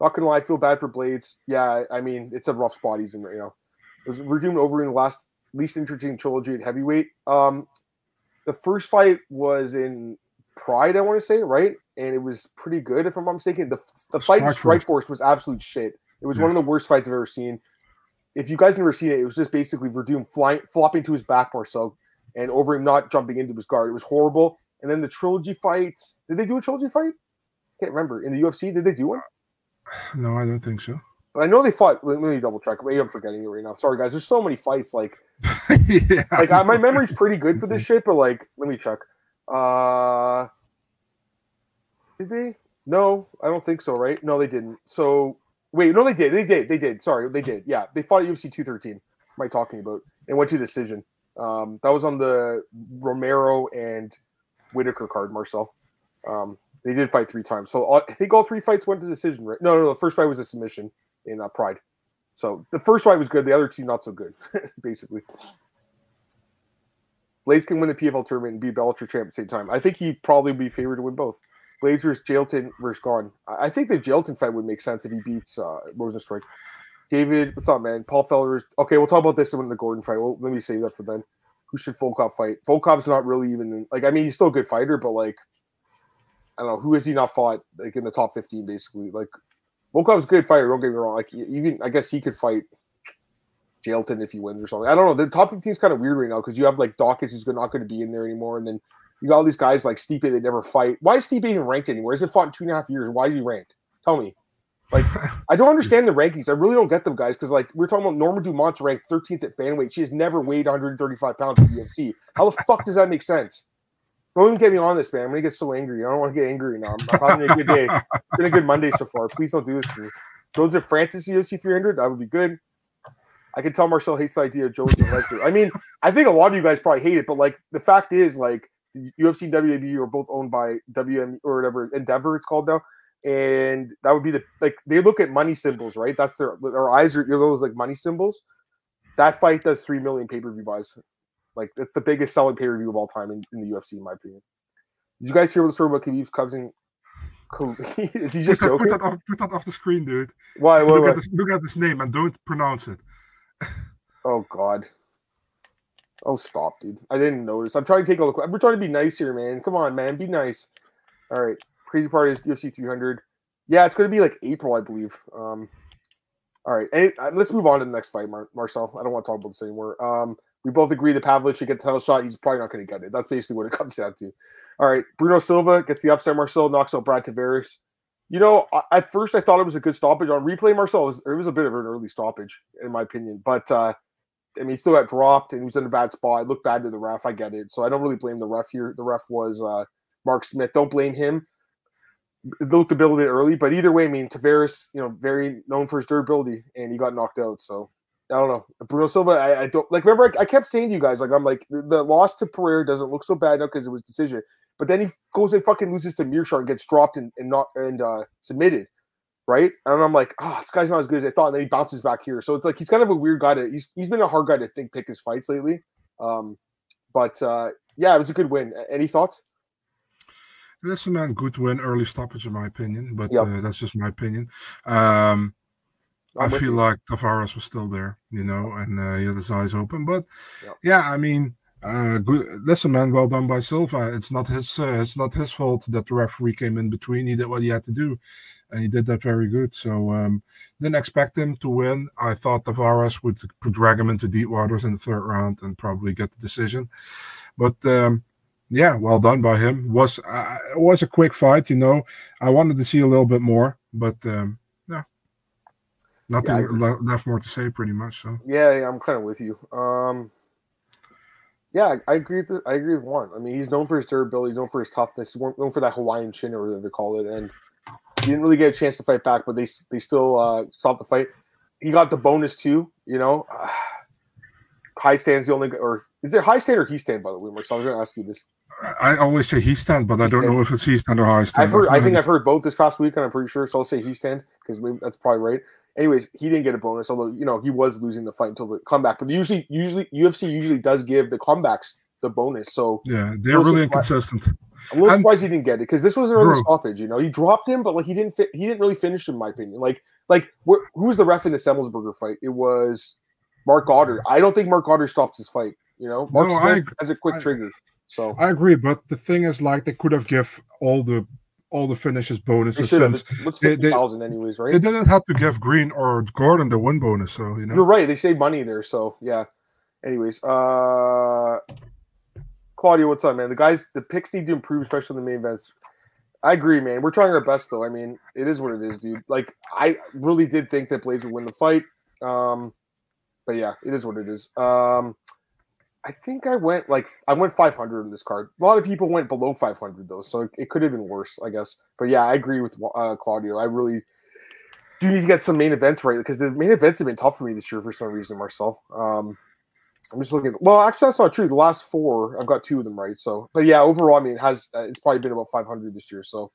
A: Not gonna lie, I feel bad for Blaydes. Yeah, I mean, it's a rough spot he's in right now. We're doing over in the last least interesting trilogy at heavyweight. Um, the first fight was in Pride, I want to say, right? And it was pretty good, if I'm not mistaken. The the fight in Strikeforce was absolute shit. It was yeah. one of the worst fights I've ever seen if you guys never seen it, it was just basically Werdum flying, flopping to his back more so, and Overeem not jumping into his guard. It was horrible. And then the trilogy fight. Did they do a trilogy fight? I Can't remember. In the UFC, did they do one?
B: No, I don't think so.
A: But I know they fought. Let me double check. Maybe I'm forgetting it right now. Sorry, guys. There's so many fights. Like, yeah. like I, my memory's pretty good for this shit. But like, let me check. Uh, did they? No, I don't think so. Right? No, they didn't. So Wait, no, they did. They did. They did. Sorry, they did. Yeah, they fought UFC 213. Am I talking about? And went to decision. Um, that was on the Romero and Whittaker card, Marcel. Um, they did fight three times. So all, I think all three fights went to decision, right? No, no, no, the first fight was a submission in uh, Pride. So the first fight was good. The other two not so good, basically. Blaydes can win the PFL tournament and be Bellator champ at the same time. I think he'd probably be favored to win both. Blaydes versus Jailton versus Gane. I think the Jailton fight would make sense if he beats uh, Rozenstruik. David, what's up, man? Paul Felder. Okay, we'll talk about this in the Gordon fight. Well, let me save that for then. Who should Volkov fight? Volkov's not really even like. I mean, he's still a good fighter, but like, I don't know who has he not fought like in the top fifteen, basically. Like, Volkov's a good fighter. Don't get me wrong. Like, even I guess he could fight Jailton if he wins or something. I don't know. The top fifteen is kind of weird right now because you have like Dawkins who's not going to be in there anymore, and then you got all these guys like Stipe that never fight. Why is Stipe even ranked anywhere? Is it fought in two and a half years? Why is he ranked? Tell me. Like, I don't understand the rankings. I really don't get them, guys, because like we're talking about Norma Dumont's ranked 13th at bantamweight. She has never weighed 135 pounds in UFC. How the fuck does that make sense? Don't even get me on this, man. I'm gonna get so angry. I don't want to get angry now. I'm, I'm having a good day. It's been a good Monday so far. Please don't do this to me. Joseph Francis UFC 300. That would be good. I can tell Marcel hates the idea of Jones and Lesnar. I mean, I think a lot of you guys probably hate it, but like the fact is, like UFC and WABU are both owned by WM or whatever Endeavor it's called now, and that would be the like they look at money symbols, right? That's their their eyes are those like money symbols. That fight does three million pay per view buys. Like that's the biggest selling pay per view of all time in, in the UFC, in my opinion. Did you guys hear what the story about Khabib's cousin? Is he just
B: put
A: joking?
B: Put, that off, put that off the screen, dude.
A: Why? why,
B: look,
A: why?
B: At this, look at this name and don't pronounce it.
A: oh God. Oh, stop, dude. I didn't notice. I'm trying to take a look. We're trying to be nice here, man. Come on, man. Be nice. All right. Crazy part is UFC 300. Yeah, it's going to be like April, I believe. Um, all right. And, uh, let's move on to the next fight, Mar- Marcel. I don't want to talk about this anymore. Um, we both agree that Pavlich should get the title shot. He's probably not going to get it. That's basically what it comes down to. All right. Bruno Silva gets the upset. Marcel knocks out Brad Tavares. You know, at first I thought it was a good stoppage on replay. Marcel, it was, it was a bit of an early stoppage, in my opinion. But uh, I mean, he still got dropped and he was in a bad spot. It looked bad to the ref. I get it. So I don't really blame the ref here. The ref was uh, Mark Smith. Don't blame him. It looked a bit early, but either way, I mean, Tavares, you know, very known for his durability, and he got knocked out. So I don't know. Bruno Silva, I, I don't like. Remember, I, I, kept saying to you guys, like, I'm like, the, the loss to Pereira doesn't look so bad now because it was decision, but then he goes and fucking loses to Meerschaert and gets dropped and, and not and uh, submitted right? And I'm like, oh, this guy's not as good as I thought. And then he bounces back here. So it's like he's kind of a weird guy to he's he's been a hard guy to think pick his fights lately. Um, but uh, yeah, it was a good win. Any thoughts?
B: That's a man good win, early stoppage in my opinion, but yep. uh, that's just my opinion. Um, I feel you. like Tavares was still there, you know, and uh, he had his eyes open. But yep. yeah, I mean, uh, good. Listen, man, well done by Silva. It's not his. Uh, it's not his fault that the referee came in between. He did what he had to do, and he did that very good. So um, didn't expect him to win. I thought Tavares would drag him into deep waters in the third round and probably get the decision. But um, yeah, well done by him. Was uh, it was a quick fight, you know. I wanted to see a little bit more, but um, yeah, nothing yeah, left more to say, pretty much. So
A: yeah, yeah I'm kind of with you. Um, Yeah, I agree. With I agree with one. I mean, he's known for his durability, he's known for his toughness, he's known for that Hawaiian chin or whatever they call it, and he didn't really get a chance to fight back, but they they still uh, stopped the fight. He got the bonus too. You know, uh, high stands the only, or is it high stand or he stand? By the way, Marcel, I was going to ask you this.
B: I always say he stand, but he I don't stand. know if it's he stand or high stand.
A: I've heard, I think I've heard both this past week, and I'm pretty sure. So I'll say he stand because that's probably right. Anyways, he didn't get a bonus, although you know he was losing the fight until the comeback. But usually, usually UFC usually does give the comebacks the bonus. So
B: yeah, they're really inconsistent.
A: I'm a little surprised he didn't get it because this was an early stoppage. You know, he dropped him, but like he didn't fit, he didn't really finish in my opinion. Like like who was the ref in the Semelsberger fight? It was Mark Goddard. I don't think Mark Goddard stopped his fight. You know, Mark no, Smith I, has a quick I, trigger. So
B: I agree, but the thing is, like, they could have give all the all the finishes bonuses since
A: what's they, they, anyways, right?
B: They didn't have to give Green or Gordon the win bonus, so you know.
A: You're right. They save money there, so yeah. Anyways, uh Claudio, what's up, man? The guys, the picks need to improve, especially in the main events. I agree, man. We're trying our best, though. I mean, it is what it is, dude. Like, I really did think that Blaydes would win the fight. Um, but yeah, it is what it is. Um, I think I went like I went 500 in this card. A lot of people went below 500 though, so it, could have been worse, I guess. But yeah, I agree with uh, Claudio. I really do need to get some main events right because the main events have been tough for me this year for some reason, Marcel. Um, I'm just looking. At, well, actually, that's not true. The last four, I've got two of them right. So, but yeah, overall, I mean, it has uh, it's probably been about 500 this year. So,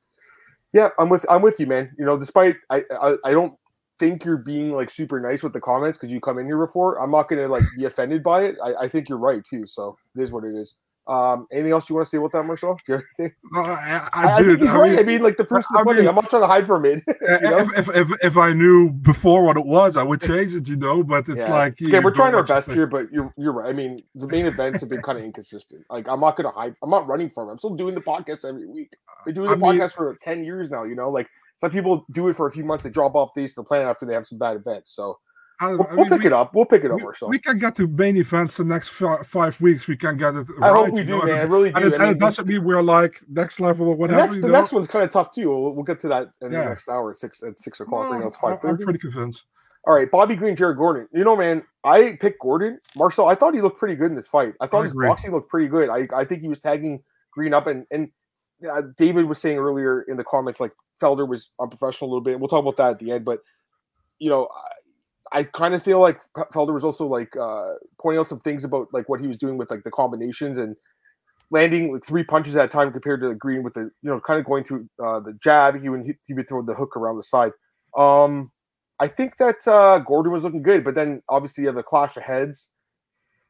A: yeah, I'm with I'm with you, man. You know, despite I I, I don't think you're being like super nice with the comments because you come in here before. I'm not gonna like be offended by it. I, I think you're right too. So it is what it is. Um, anything else you want to say about that, Marcel? Do you anything?
B: I, I, I, think
A: he's I right. Mean, I mean, like the person I mean, I'm not trying to hide from it.
B: if, if, if, if, I knew before what it was, I would change it, you know. But it's yeah. like
A: okay, we're trying our best here, but you're you're right. I mean, the main events have been kind of inconsistent. Like I'm not gonna hide. I'm not running from it. I'm still doing the podcast every week. Been doing the podcast mean, for ten years now. You know, like some people do it for a few months. They drop off these the plan after they have some bad events. So I, we'll, I mean, we'll, pick we, it up. We'll pick it up.
B: We, we, can get to main events the next f- five weeks. We can get it.
A: I hope we do, know? man. I really do.
B: And, it, and it doesn't mean we're like next level or whatever.
A: The next, the next one's kind of tough too. We'll, we'll, get to that in yeah. the next hour at six at six o'clock. No, right now it's five
B: I'm pretty convinced.
A: All right, Bobby Green, Jared Gordon. You know, man, I picked Gordon. Marcel, I thought he looked pretty good in this fight. I thought I his boxing looked pretty good. I, I think he was tagging Green up, and and uh, David was saying earlier in the comments like Felder was unprofessional a little bit. We'll talk about that at the end, but you know, I, I kind of feel like Felder was also like uh, pointing out some things about like what he was doing with like the combinations and landing like three punches at a time compared to the Green with the you know kind of going through uh, the jab. He would he would throw the hook around the side. Um, I think that uh, Gordon was looking good, but then obviously you have the clash of heads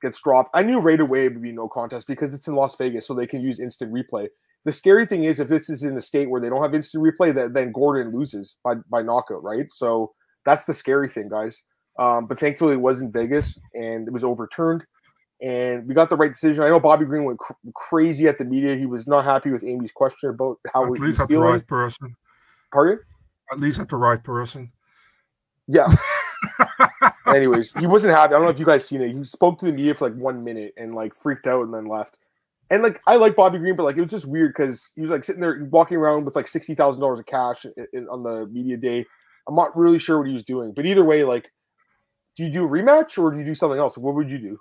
A: gets dropped. I knew right away it would be no contest because it's in Las Vegas, so they can use instant replay. The scary thing is if this is in the state where they don't have instant replay, that then Gordon loses by by knockout, right? So that's the scary thing, guys. Um, but thankfully, it was in Vegas and it was overturned, and we got the right decision. I know Bobby Green went cr- crazy at the media. He was not happy with Amy's question about how
B: at least at the right person.
A: Pardon?
B: At least at the right person.
A: Yeah. Anyways, he wasn't happy. I don't know if you guys seen it. He spoke to the media for like one minute and like freaked out and then left. And like I like Bobby Green, but like it was just weird because he was like sitting there walking around with like sixty thousand dollars of cash in, in, on the media day. I'm not really sure what he was doing, but either way, like, do you do a rematch or do you do something else? What would you do?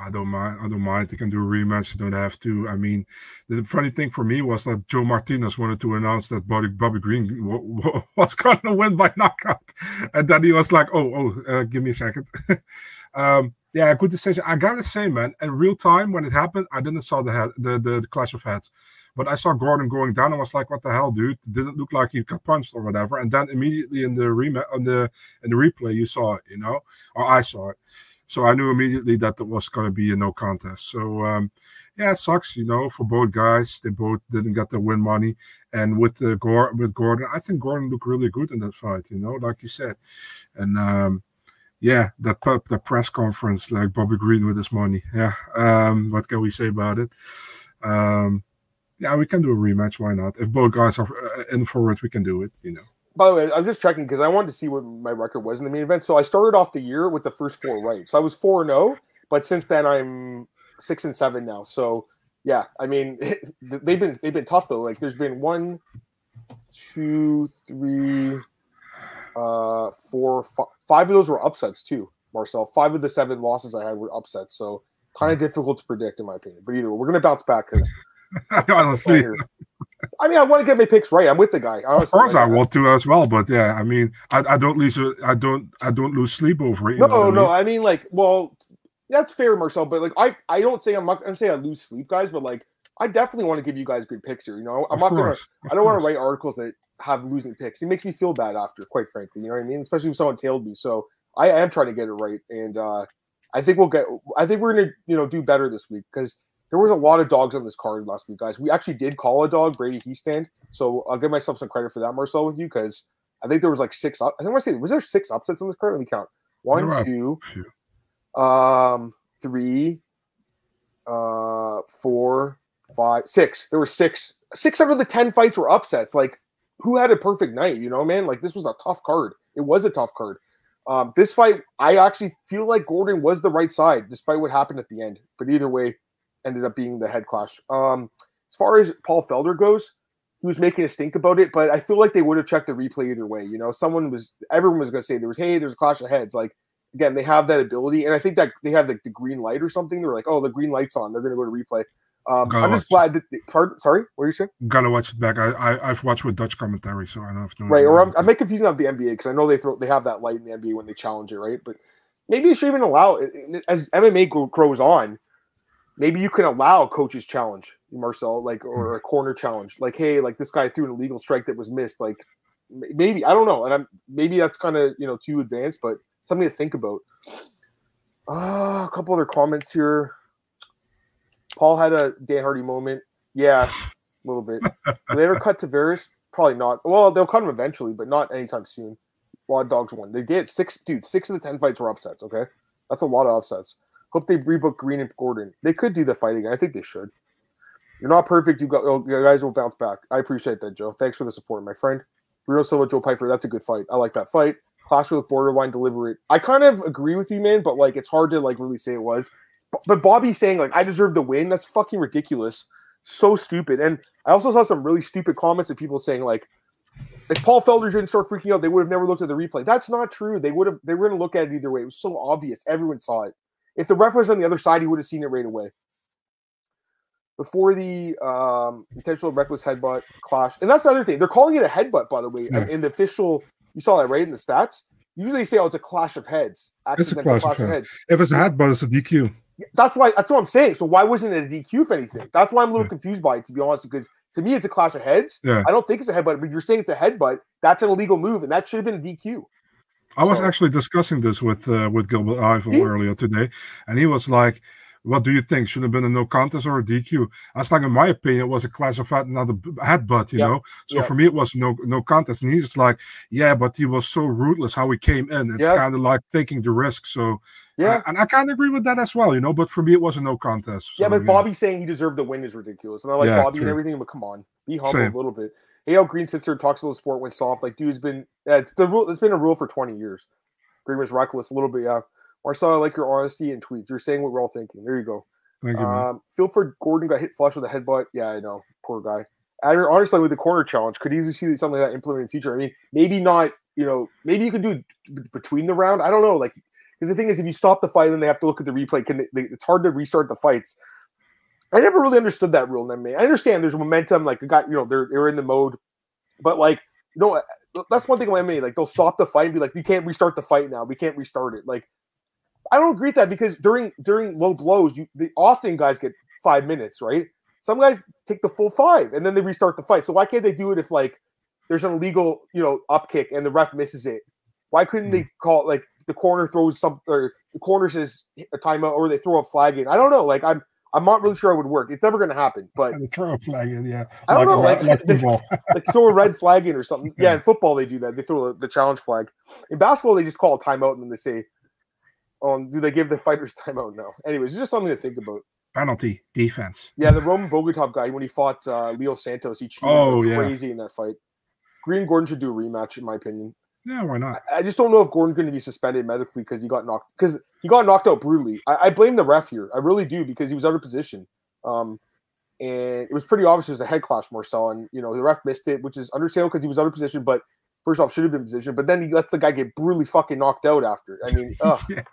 B: I don't mind. I don't mind. They can do a rematch. They don't have to. I mean, the funny thing for me was that Joe Martinez wanted to announce that Bobby, Bobby Green was going to win by knockout, and then he was like, "Oh, oh, uh, give me a second. um, yeah, good decision. I gotta say, man, in real time when it happened, I didn't saw the head, the, the, the clash of heads, but I saw Gordon going down. and was like, "What the hell, dude? Didn't look like he got punched or whatever." And then immediately in the rematch, on the in the replay, you saw it, you know, or I saw it, so I knew immediately that it was gonna be a no contest. So um, yeah, it sucks, you know, for both guys. They both didn't get the win money, and with the Gor- with Gordon, I think Gordon looked really good in that fight, you know, like you said, and. um yeah, that the press conference, like Bobby Green with his money. Yeah, um, what can we say about it? Um, yeah, we can do a rematch. Why not? If both guys are uh, in for it, we can do it. You know.
A: By the way, I'm just checking because I wanted to see what my record was in the main event. So I started off the year with the first four right. So I was four and zero, oh, but since then I'm six and seven now. So yeah, I mean they've been they've been tough though. Like there's been one, two, three, uh, four, five, five of those were upsets too, Marcel. Five of the seven losses I had were upsets. So Kind of difficult to predict, in my opinion. But either way, we're gonna bounce back because
B: Honestly,
A: I mean, I want to get my picks right. I'm with the guy.
B: Honestly, of course, I want to as well. But yeah, I mean, I, I don't lose I don't I don't lose sleep over it.
A: No, no, I mean? I mean like, well, that's fair, Marcel. But like, I I don't say I'm not gonna say I lose sleep, guys. But like, I definitely want to give you guys good picks here. You know, I'm of not course, gonna. I don't want to write articles that have losing picks. It makes me feel bad after, quite frankly. You know what I mean? Especially if someone tailed me. So I am trying to get it right, and uh I think we'll get. I think we're gonna you know do better this week because there was a lot of dogs on this card last week, guys. We actually did call a dog Brady Hiestand, so I'll give myself some credit for that, Marcel, with you because I think there was like six. Up, I think I say was there six upsets on this card? Let me count. One, two, um, three, uh, four, five, six. There were six. Six out of the ten fights were upsets. Like, who had a perfect night? You know, man. Like this was a tough card. It was a tough card. Um, this fight, I actually feel like Gordon was the right side, despite what happened at the end. But either way, ended up being the head clash. Um, as far as Paul Felder goes, he was making a stink about it, but I feel like they would have checked the replay either way. You know, someone was, everyone was going to say there was, hey, there's a clash of heads. Like, again, they have that ability, and I think that they have like the green light or something. They're like, oh, the green light's on. They're going to go to replay. Um, I'm just glad that. They, pardon, sorry, what are you saying?
B: Gotta watch it back. I, I have watched with Dutch commentary, so I don't know if
A: no right. Or I'm, I'm making of the NBA because I know they throw they have that light in the NBA when they challenge it, right? But maybe they should even allow it as MMA grows on. Maybe you can allow a coach's challenge, Marcel, like or a corner challenge, like hey, like this guy threw an illegal strike that was missed, like maybe I don't know, and I'm maybe that's kind of you know too advanced, but something to think about. Uh, a couple other comments here. Paul had a Dan Hardy moment. Yeah, a little bit. They ever cut Tavares? Probably not. Well, they'll cut him eventually, but not anytime soon. A lot of dogs won. They did six, dude. Six of the ten fights were upsets. Okay, that's a lot of upsets. Hope they rebook Green and Gordon. They could do the fight again. I think they should. You're not perfect. You got oh, you guys will bounce back. I appreciate that, Joe. Thanks for the support, my friend. Real Silva, Joe Piper. That's a good fight. I like that fight. Clash with borderline deliberate. I kind of agree with you, man, but like it's hard to like really say it was but Bobby saying like I deserve the win, that's fucking ridiculous. So stupid. And I also saw some really stupid comments of people saying like if Paul Felder didn't start freaking out, they would have never looked at the replay. That's not true. They would have they were gonna look at it either way. It was so obvious. Everyone saw it. If the ref was on the other side, he would have seen it right away. Before the um, intentional reckless headbutt clash, and that's the other thing. They're calling it a headbutt, by the way, yeah. in the official. You saw that right in the stats. Usually, they say, "Oh, it's a clash of heads."
B: It's a clash, clash of, heads. If it's a headbutt, it's a DQ.
A: That's why. That's what I'm saying. So why wasn't it a DQ if anything? That's why I'm a little yeah. confused by it, to be honest. Because to me, it's a clash of heads. Yeah. I don't think it's a headbutt. But you're saying it's a headbutt. That's an illegal move, and that should have been a DQ.
B: I was so. actually discussing this with uh, with Gilbert Yvel earlier today, and he was like, what do you think? Should have been a no contest or a DQ? I was like, in my opinion, it was a clash of head, not a headbutt, you know. So for me, it was no no contest. And he's like, yeah, but he was so ruthless how he came in. It's kind of like taking the risk. So yeah, I, and I kind of agree with that as well, you know. But for me, it was a no contest.
A: So, yeah, but Bobby saying he deserved the win is ridiculous. And I like Bobby true. and everything, but come on, be humble Same. a little bit. AL Green sits there and talks about the sport went soft. Like, dude's been uh, it's the rule. It's been a rule for twenty years. Green was reckless a little bit. Yeah, Marcel, I like your honesty and tweets. You're saying what we're all thinking. There you go. Thank you. Um, Philford Gordon got hit flush with a headbutt. Yeah, I know. Poor guy. I mean, honestly, with the corner challenge, could easily see something like that implemented in the future. I mean, maybe not. You know, maybe you could do between the round. I don't know. Like, because the thing is, if you stop the fight, then they have to look at the replay. Can they, they, it's hard to restart the fights. I never really understood that rule in MMA. I understand there's momentum, like got you know they're they're in the mode, but like you know that's one thing with MMA. Like they'll stop the fight and be like, you can't restart the fight now. We can't restart it. Like I don't agree with that because during during low blows, you the, often guys get five minutes, right? Some guys take the full five and then they restart the fight. So why can't they do it if like there's an illegal, you know, up kick and the ref misses it? Why couldn't they hmm. call it like the corner throws some or the corner says a timeout or they throw a flag in? I don't know. Like I'm I'm not really sure it would work. It's never going to happen. But
B: yeah, they throw a flag in, yeah.
A: I don't know, like, like, they, like throw a red flag in or something. Yeah. yeah, in football they do that. They throw the, the challenge flag. In basketball, they just call a timeout and then they say um, do they give the fighters timeout? No. Anyways, it's just something to think about.
B: Penalty defense.
A: Yeah, the Roman Bogatov guy when he fought uh, Leo Santos, he cheated oh, yeah. crazy in that fight. Green Gordon should do a rematch, in my opinion.
B: Yeah, why not?
A: I, I just don't know if Gordon's going to be suspended medically because he got knocked because he got knocked out brutally. I, I, blame the ref here. I really do because he was out of position. Um, and it was pretty obvious it was a head clash, Marcel, and you know the ref missed it, which is understandable because he was out of position. But first off, should have been positioned, but then he lets the guy get brutally fucking knocked out after. I mean,
B: yeah.
A: there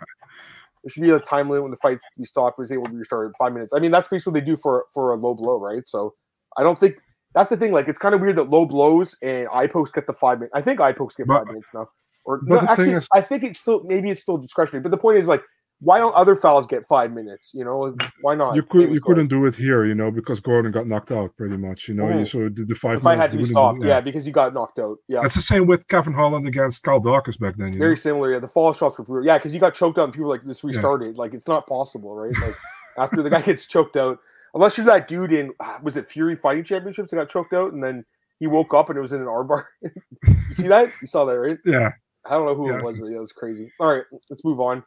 A: should be a time limit when the fight be stopped. Was able to restart in five minutes. I mean, that's basically what they do for for a low blow, right? So I don't think that's the thing. Like, it's kind of weird that low blows and eye pokes get the five minutes. I think eye pokes get
B: But-
A: five minutes now. Or no, actually,
B: is-
A: I think it's still maybe it's still discretionary. But the point is like, why don't other fouls get five minutes? You know, why not?
B: you could you couldn't do it here, you know, because Gordon got knocked out pretty much. You know,
A: Oh.
B: you mm. so the, the five
A: fight
B: minutes
A: had to be stopped. Yeah. because he got knocked out. Yeah,
B: That's the same with Kevin Holland against Kyle Daukaus back then. You
A: very
B: know?
A: similar. Yeah, the fall shots were brutal. Yeah, because he got choked out and people were like this
B: Yeah.
A: restarted. Like it's not possible, right? Like after the guy gets choked out, unless you're that dude in ah, was it Fury Fighting Championships that got choked out and then he woke up and it was in an armbar. you see that? You saw that, right?
B: Yeah.
A: I don't know who
B: Yeah,
A: it was, but yeah, it was crazy. All right, let's move on.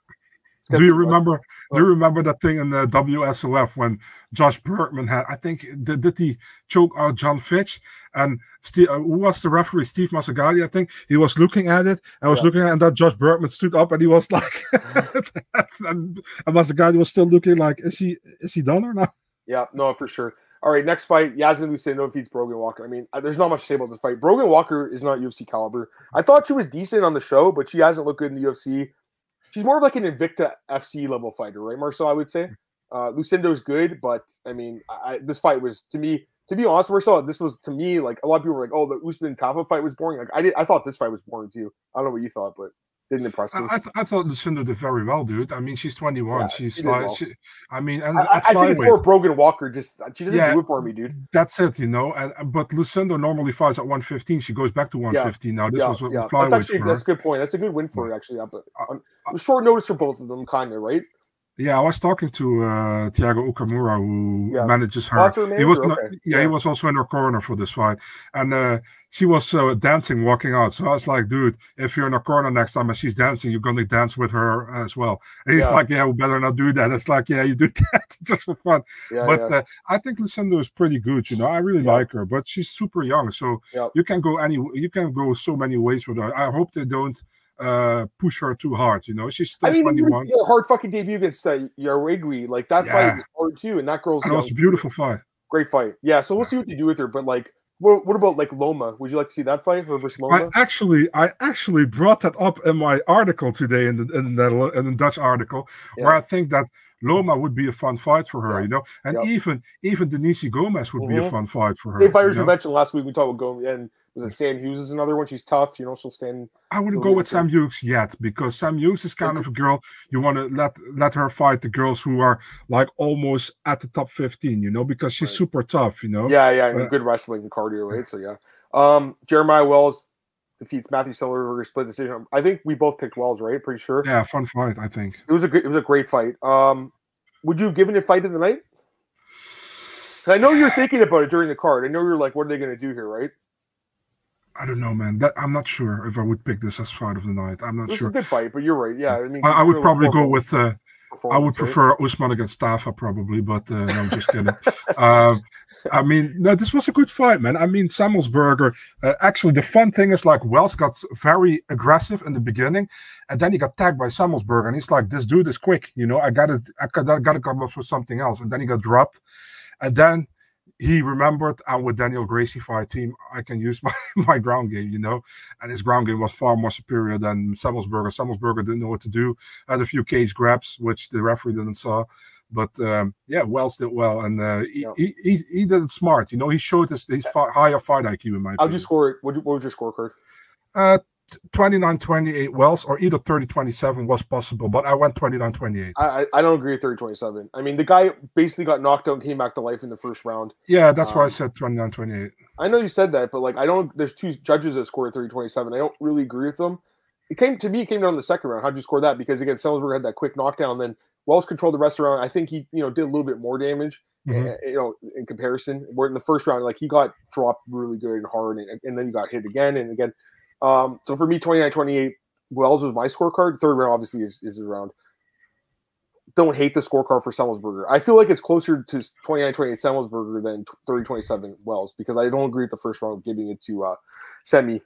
A: Let's
B: Do you remember? Do you remember that thing in the WSOF when Josh Burkman had? I think did, did he choke out Jon Fitch and Steve? Uh, who was the referee? Steve Mazzagatti. I think he was looking at it. I was
A: Yeah.
B: looking at, it, and that Josh Burkman stood up and he was like, that's, and Mazzagatti was still looking like, is he is he done or not?
A: Yeah, no, for sure. All right, next fight: Yasmin Lucindo defeats Brogan Walker. I mean, uh, there's not much to say about this fight. Brogan Walker is not UFC caliber. I thought she was decent on the show, but she hasn't looked good in the UFC. She's more of like an Invicta FC level fighter, right, Marcel? I would say. Uh, Lucindo's good, but I mean, I- this fight was to me, to be honest, Marcel, this was to me like a lot of people were like, "Oh, the Usman Tafa fight was boring." Like I did, I thought this fight was boring too. I don't know what you thought, but didn't impress me.
B: I, I, th- I thought Lucindo did very well, dude. I mean, she's 21.
A: Yeah,
B: she's
A: she
B: like,
A: well.
B: she, I mean, and
A: I, I, think it's
B: flyweight-
A: more Brogan Walker. Just she doesn't
B: Yeah.
A: do it for me, dude.
B: that's it, you know. And but Lucindo normally fights at 115. She goes back to 115 now. This
A: yeah,
B: was what
A: yeah. That's
B: flyweight
A: actually
B: for
A: that's a good point. That's a good win for her, actually. Yeah, but
B: Uh,
A: on, on short notice for both of them, kind of right.
B: Yeah, I was talking to uh, Thiago Okamura, who
A: Yeah.
B: manages her.
A: Oh,
B: he was not,
A: Okay.
B: yeah,
A: Yeah.
B: he was also in her corner for this fight, and uh, she was uh, dancing, walking out. So I was like, dude, if you're in a corner next time and she's dancing, you're gonna dance with her as well. And he's
A: Yeah.
B: like, yeah, we better not do that. It's like, yeah, you do that just for fun.
A: Yeah,
B: but. Uh, I think Lucindo is pretty good. You know, I really like her, but she's super young, so
A: Yeah.
B: you can go any, you can go so many ways with her. I hope they don't uh push her too hard. You know, she's still
A: I mean, you
B: 21.
A: know, hard fucking debut against uh, Jauregui. Like that fight
B: Yeah.
A: was hard too, and that girl's
B: it was a beautiful fight.
A: great fight. Yeah, so we'll see what they do with her. But like, what, what about like Loma? Would you like to see that fight, her versus
B: I actually, I actually brought that up in my article today in the in the, in the Dutch article, where I think that Loma would be a fun fight for her,
A: Yeah.
B: you know, and
A: Yep.
B: even even Denise Gomes would be a
A: Mhm.
B: fun fight for her.
A: Same fighters
B: you
A: you
B: know?
A: mentioned last week. We talked about Gomes, and was it Sam Hughes is another one. She's tough. You know, she'll stand.
B: I wouldn't go with. Sam Hughes yet because Sam Hughes is kind of a girl you want to let let her fight the girls who are like almost at the top fifteen, you know, because she's
A: Right.
B: super tough, you know.
A: Yeah, yeah, and
B: Uh,
A: good wrestling and cardio, right? So yeah. Um, Jeremiah Wells defeats Matthew Semelsberger split decision. I think we both picked Wells, right? Pretty sure.
B: Yeah, fun fight, I think.
A: It was a good, it was a great fight. Um, would you have given it fight of the night? I know you're thinking about it during the card. I know you're like, what are they going to do here, right?
B: I don't know, man. That I'm not sure if I would pick this as fight of the night. I'm
A: It
B: not
A: was
B: sure.
A: a good fight, but you're right. Yeah, I mean,
B: I, I would probably go with. Uh, I would
A: performance, right?
B: prefer Usman against Stafa probably, but uh, no, I'm just kidding. um, I mean, no, this was a good fight, man. I mean, Semelsberger. Uh, actually, the fun thing is like Wells got very aggressive in the beginning, and then he got tagged by Semelsberger, and he's like, "This dude is quick, you know. I got to, I got, got to come up with something else." And then he got dropped, and then he remembered, and with Daniel Gracie fight team, I can use my, my ground game, you know. And his ground game was far more superior than Semelsberger. Semelsberger didn't know what to do. Had a few cage grabs, which the referee didn't saw. But um, yeah, Wells did well, and uh, he,
A: Yeah.
B: he, he he did it smart. You know, he showed his, his fi- higher fight IQ in my
A: How'd you score it? What, what was your scorecard?
B: Uh, 29-28 Wells, or either 30-27 was possible, but I went 29-28.
A: I, I I don't agree with 30 27. I mean, the guy basically got knocked out and came back to life in the first round.
B: Yeah, that's why I
A: Um,
B: said 29-28.
A: I know you said that, but like, I don't, there's two judges that scored 30 27. I don't really agree with them. It came to me, it came down to the second round. How'd you score that? Because again, Salisbury had that quick knockdown, then Wells controlled the rest of the round. I think he, you know, did a little bit more damage,
B: Mhm.
A: uh, you know, in comparison. Where in the first round, like he got dropped really good and hard, and, and then he got hit again and again. Um, so for me, 29 28, Wells was my scorecard. Third round, obviously, is, is his round. Don't hate the scorecard for Semelsberger. I feel like it's closer to 29 28 Semelsberger than 30 27 Wells because I don't agree with the first round giving it to uh, Semi,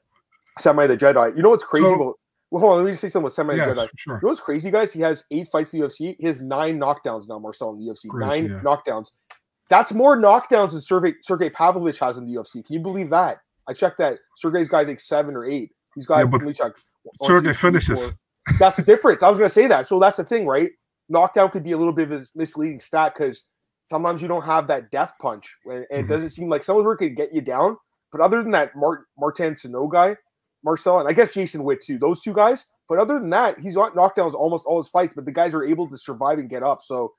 A: Semi the Jedi. You know what's crazy
B: So-
A: about? Well, hold on, let me just say something with Semi
B: Yeah,
A: the Jedi.
B: sure.
A: You know what's crazy, guys? He has eight fights in the UFC. He has nine knockdowns now, Marcel, in the UFC.
B: Crazy,
A: nine
B: yeah.
A: knockdowns. That's more knockdowns than Sergei, Sergei Pavlovich has in the UFC. Can you believe that? I checked that. Sergei's got, I think, seven or eight. He's got,
B: Yeah, but
A: check. One,
B: Sergei
A: two,
B: finishes.
A: four. That's the difference. I was going to say that. So that's the thing, right? knockdown could be a little bit of a misleading stat because sometimes you don't have that death punch, and, and it
B: Mhm.
A: doesn't seem like someone could get you down. But other than that, Mart, Martin Sano guy, Marcel, and I guess Jason Witt too, those two guys. But other than that, he's got knockdowns almost all his fights, but the guys are able to survive and get up. So,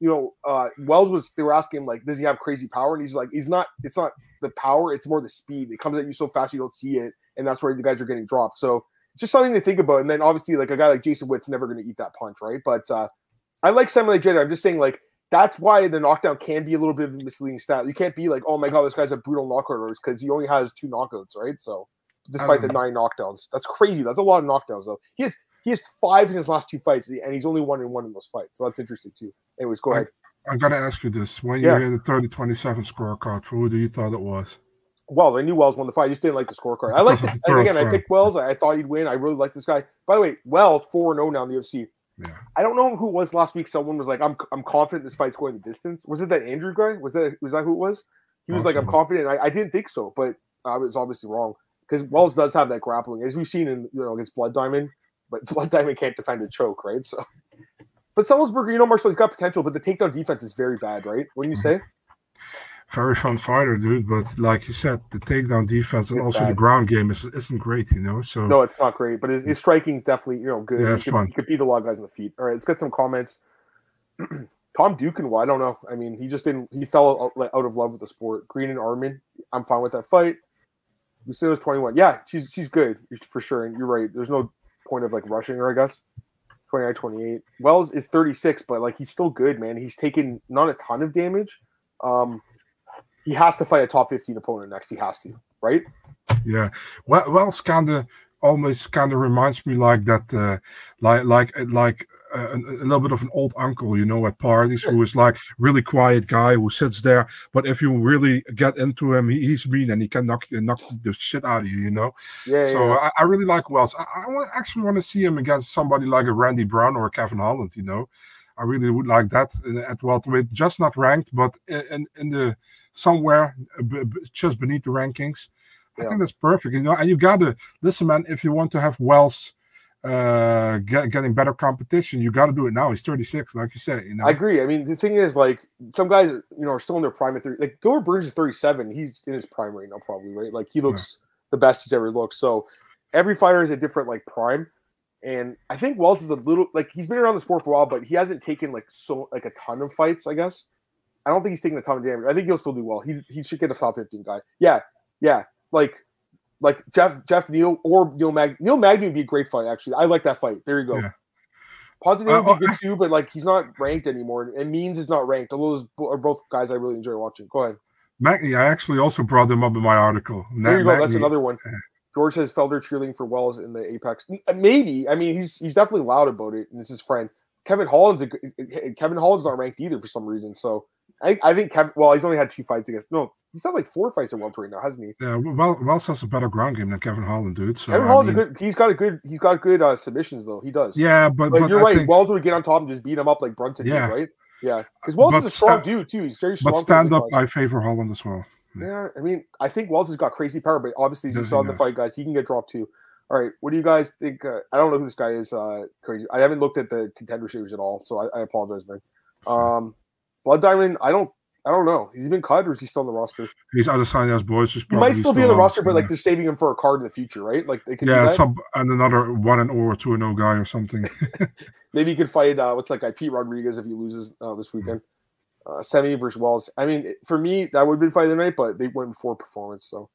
A: you know, uh, Wells was they were asking him like, does he have crazy power? And he's like, he's not. It's not the power; it's more the speed. It comes at you so fast you don't see it, and that's where the guys are getting dropped. So, just something to think about. And then obviously, like a guy like Jason Witt's never going to eat that punch, right? But uh, I like Samuel Jedi. I'm just saying, like that's why the knockdown can be a little bit of a misleading stat. You can't be like, oh my god, this guy's a brutal knockout artist because he only has two knockouts, right? So despite the
B: know.
A: nine knockdowns, that's crazy. That's a lot of knockdowns though. He has he has five in his last two fights, and he's only one in one in those fights. So that's interesting too. Anyways, go
B: I-
A: ahead.
B: I gotta ask you this: when
A: Yeah.
B: you hear the 30-27 scorecard, for who do you thought it was?
A: Wells, I knew Wells won the fight. I just didn't like the scorecard. I like and again, I picked Wells. I, I thought he'd win. I really like this guy. By the way, Wells four zero oh now in the UFC.
B: Yeah.
A: I don't know who it was last week. Someone was like, "I'm I'm confident this fight's going the distance." Was it that Andrew guy? Was that was that who it was? He was like, "I'm confident." I, I didn't think so, but I was obviously wrong because Wells does have that grappling, as we've seen in you know against Blood Diamond. But Blood Diamond can't defend a choke, right? So, but Salisbury, you know, Marcel, he's got potential, but the takedown defense is very bad, right? What do you mm-hmm. say?
B: Very fun fighter, dude. But like you said, the takedown defense and
A: It's
B: also the ground game is, isn't great, you know. So
A: No, it's not great, but his, his mm. striking definitely, you know, good.
B: Yeah,
A: he
B: it's
A: could,
B: fun.
A: He could beat a lot of guys in the feet. All right, let's get some comments. Tom Dukin, well, I don't know. I mean, he just didn't. He fell out, out of love with the sport. Green and Armin, I'm fine with that fight. Luciano's 21. Yeah, she's she's good for sure. And you're right. There's no point of like rushing her, I guess. 29, 28. Wells is 36, but like he's still good, man. He's taken not a ton of damage. Um, he has to fight a top 15 opponent next. He has to, right?
B: yeah, well, Wells kind of almost kind of reminds me like that, uh, like like like a, a little bit of an old uncle, you know, at parties who is like really quiet guy who sits there, but if you really get into him, he, he's mean and he can knock knock the shit out of you, you know.
A: Yeah.
B: So
A: yeah.
B: I, I really like Wells. I, I actually want to see him against somebody like a Randy Brown or a Kevin Holland. You know, I really would like that in- at welterweight, just not ranked, but in in, the somewhere uh, just beneath the rankings. I
A: Yeah.
B: think that's perfect. You know, and you gotta listen, man. If you want to have Wells uh get, getting better competition, you got to do it now. He's 36, like you said. You know,
A: I agree. I mean, the thing is, like, some guys, you know, are still in their prime at 30. Like, Gilbert Burns is 37. He's in his prime right now, probably, right? Like, he looks the best he's ever looked. So, every fighter is a different, like, prime. And I think Wells is a little, like, he's been around the sport for a while, but he hasn't taken, like, so, like, a ton of fights, I guess. I don't think he's taking a ton of damage. I think he'll still do well. He, he should get a top 15 guy. Yeah. Yeah. Like, like Geoff Geoff Neal or Neil Mag Neil Magny would be a great fight, actually. I like that fight. There you go.
B: Yeah.
A: Ponzinibbio
B: Uh,
A: would be good too, but like he's not ranked anymore, and Means is not ranked. Although those are both guys I really enjoy watching. Go ahead.
B: Magny, I actually also brought them up in my article.
A: There you go. That's another one. George says Felder cheerleading for Wells in the Apex. Maybe. I mean, he's he's definitely loud about it, and it's his friend. Kevin Holland's a, Kevin Holland's not ranked either for some reason. So I, I think Kevin. Well, he's only had two fights against. No, he's had like four fights in welterweight now, hasn't he?
B: Yeah, well, Wells has a better ground game than Kevin Holland, dude. So
A: Kevin
B: I
A: Holland's
B: mean-
A: a good. He's got a good. He's got good uh, submissions though. He does.
B: Yeah, but,
A: But,
B: but
A: you're
B: I
A: right.
B: think-
A: Wells would get on top and just beat him up like Brunson
B: Yeah.
A: did, right? Yeah. Because Wells
B: But
A: is a strong
B: sta-
A: dude too. He's very strong.
B: but stand up. I favor Holland as well.
A: Yeah, I mean, I think Wells has got crazy power, but obviously, as you saw in the fight, guys, he can get dropped too. All right, what do you guys think? Uh, I don't know who this guy is. Uh, crazy. I haven't looked at the contender series at all, so I, I apologize, man. Um, Blood Diamond, I don't, I don't know. Has he been cut or is he still on the roster?
B: He's Adesanya's boys. He's
A: He might still be on the roster, but like they're saving him for a card in the future, right? Like they could do
B: yeah, some and another one and or two and no guy or something.
A: Maybe he could fight uh, what's that guy Pete Rodriguez if he loses uh, this weekend. Uh, Semi versus Wells. I mean, for me, that would have been fight of the night, but they went for performance. So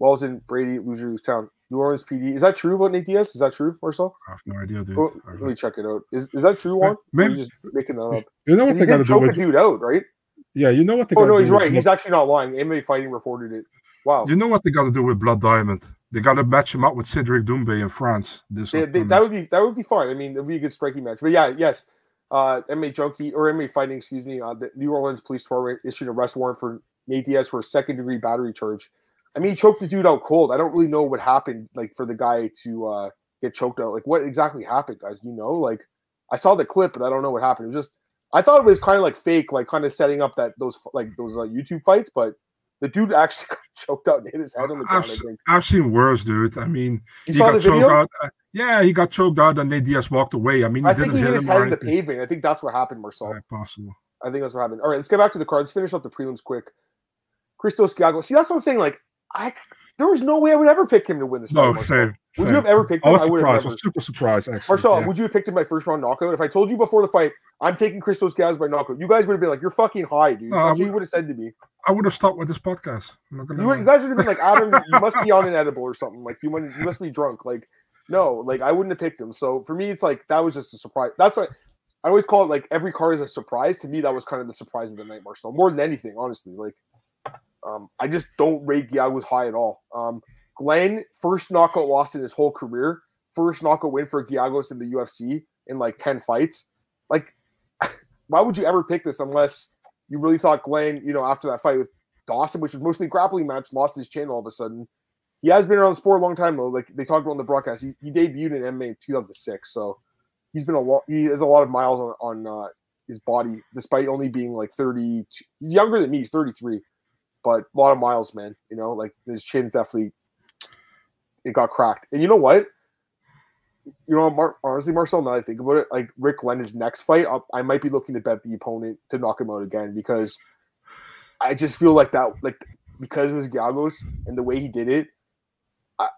A: Wells and Brady loser lose town. New Orleans PD. Is that true about Nate Diaz? Is that true, Marcel?
B: I have no idea, dude.
A: Let me check it out. Is, is that true, Juan?
B: Maybe-
A: just making that up.
B: You know what
A: He
B: they got to do with
A: dude out, right?
B: yeah, you know what they
A: Oh
B: got
A: no, he's
B: with
A: right.
B: Blood-
A: He's actually not lying. MMA Fighting reported it. Wow.
B: You know what they got to do with Blood Diamond? They got to match him up with Cedric Doumbé in France. This
A: They- they- that would be that would be fun. I mean, it would be a good striking match. But yeah, yes. Uh, MMA Junkie or MMA Fighting, excuse me. Uh, the New Orleans Police Department issued a arrest warrant for Nate Diaz for a second degree battery charge. I mean, he choked the dude out cold. I don't really know what happened, like for the guy to uh, get choked out. Like, what exactly happened, guys? You know, like I saw the clip, but I don't know what happened. It was just I thought it was kind of like fake, like kind of setting up that those like those uh, YouTube fights, but the dude actually got choked out and hit his head on the ground.
B: I've,
A: I
B: s-
A: think.
B: I've seen worse, dude. I mean,
A: You
B: he got choked out. uh, Yeah, he got choked out, and Nate Diaz walked away. I mean, he
A: I think
B: didn't
A: he hit his
B: him
A: head in the pavement. I think that's what happened, Marcel.
B: Yeah, possible.
A: I think that's what happened. All right, let's get back to the cards. Finish up the prelims quick. Christos Giago. See, that's what I'm saying. Like, I there was no way I would ever pick him to win this. fight,
B: No, same.
A: Would
B: same.
A: you have ever picked
B: I
A: him?
B: was
A: I would have
B: surprised. I
A: never.
B: was super surprised, actually.
A: Marcel,
B: yeah.
A: would you have picked him by first round knockout? If I told you before the fight, I'm taking Christos Gaz by knockout, you guys would have been like, "You're fucking high, dude."
B: No, I
A: you
B: would-
A: have said to me.
B: I would have stopped with this podcast. I'm not gonna
A: You, would, you guys would have been like, "Adam, you must be on an edible or something. Like you, you must be drunk." Like, no, like I wouldn't have picked him. So for me, it's like that was just a surprise. That's like I always call it like every card is a surprise. To me, that was kind of the surprise of the night, Marcel. More than anything, honestly. Like, um, I just don't rate Giagos high at all. Um, Glenn first knockout loss in his whole career, first knockout win for Giagos in the UFC in like ten fights. Like, why would you ever pick this unless you really thought Glenn, you know, after that fight with Dawson, which was mostly grappling match, lost his chin all of a sudden. He has been around the sport a long time though. Like they talked about on the broadcast, he, he debuted in MMA in 2006, so he's been a lot. He has a lot of miles on on uh, his body, despite only being like 30. He's younger than me. He's 33, but a lot of miles, man. You know, like his chin's definitely it got cracked. And you know what? You know, Mar- honestly, Marcel. Now I think about it, like Rick Glenn's next fight, I, I might be looking to bet the opponent to knock him out again because I just feel like that, like because it was Giagos and the way he did it. I,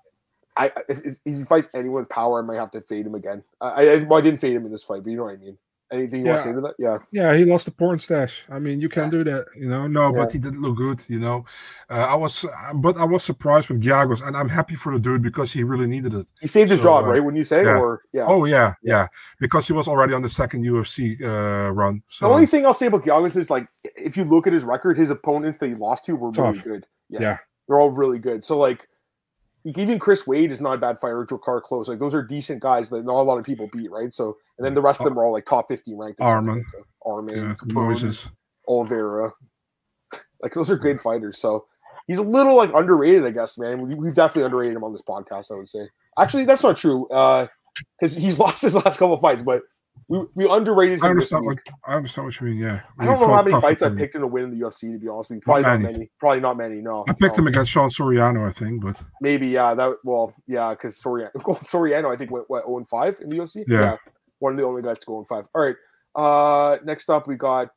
A: I if, if he fights anyone with power, I might have to fade him again. I, I, well, I didn't fade him in this fight, but you know what I mean. Anything you want to
B: Yeah.
A: say to that? Yeah.
B: Yeah, he lost the porn stash. I mean, you can do that, you know. No,
A: Yeah.
B: but he did look good, you know. Uh, I was, uh, but I was surprised with Giagos, and I'm happy for the dude because he really needed it.
A: He saved his job,
B: uh,
A: right? Wouldn't you say?
B: yeah.
A: Or yeah.
B: Oh yeah, yeah, because he was already on the second UFC uh, run. So the
A: only thing I'll say about Giagos is like if you look at his record, his opponents that he lost to were really
B: Tough.
A: good.
B: Yeah.
A: They're all really good. So like even Chris Wade is not a bad fighter, Drakkar Klose. Like those are decent guys that not a lot of people beat, right? So and then the rest of them are all like top 50 ranked. and stuff
B: Arman.
A: like. So, Arman,
B: yeah,
A: Capone,
B: Moses.
A: Oliveira. Like those are good fighters. So he's a little like underrated, I guess, man. We, we've definitely underrated him on this podcast, I would say. Actually, that's not true. Uh because he's lost his last couple of fights, but we, we underrated him.
B: I understand what I understand what you mean. Yeah,
A: I don't know how many fights I've picked him to win in the UFC. To be honest with you, probably not,
B: many.
A: many. Probably not many. No,
B: I picked
A: no.
B: him against Sean Soriano, I think, but
A: Maybe yeah. That well yeah because Soriano Soriano I think went what zero and five in the UFC.
B: Yeah.
A: one of the only guys to go in five. All right. Uh, next up we got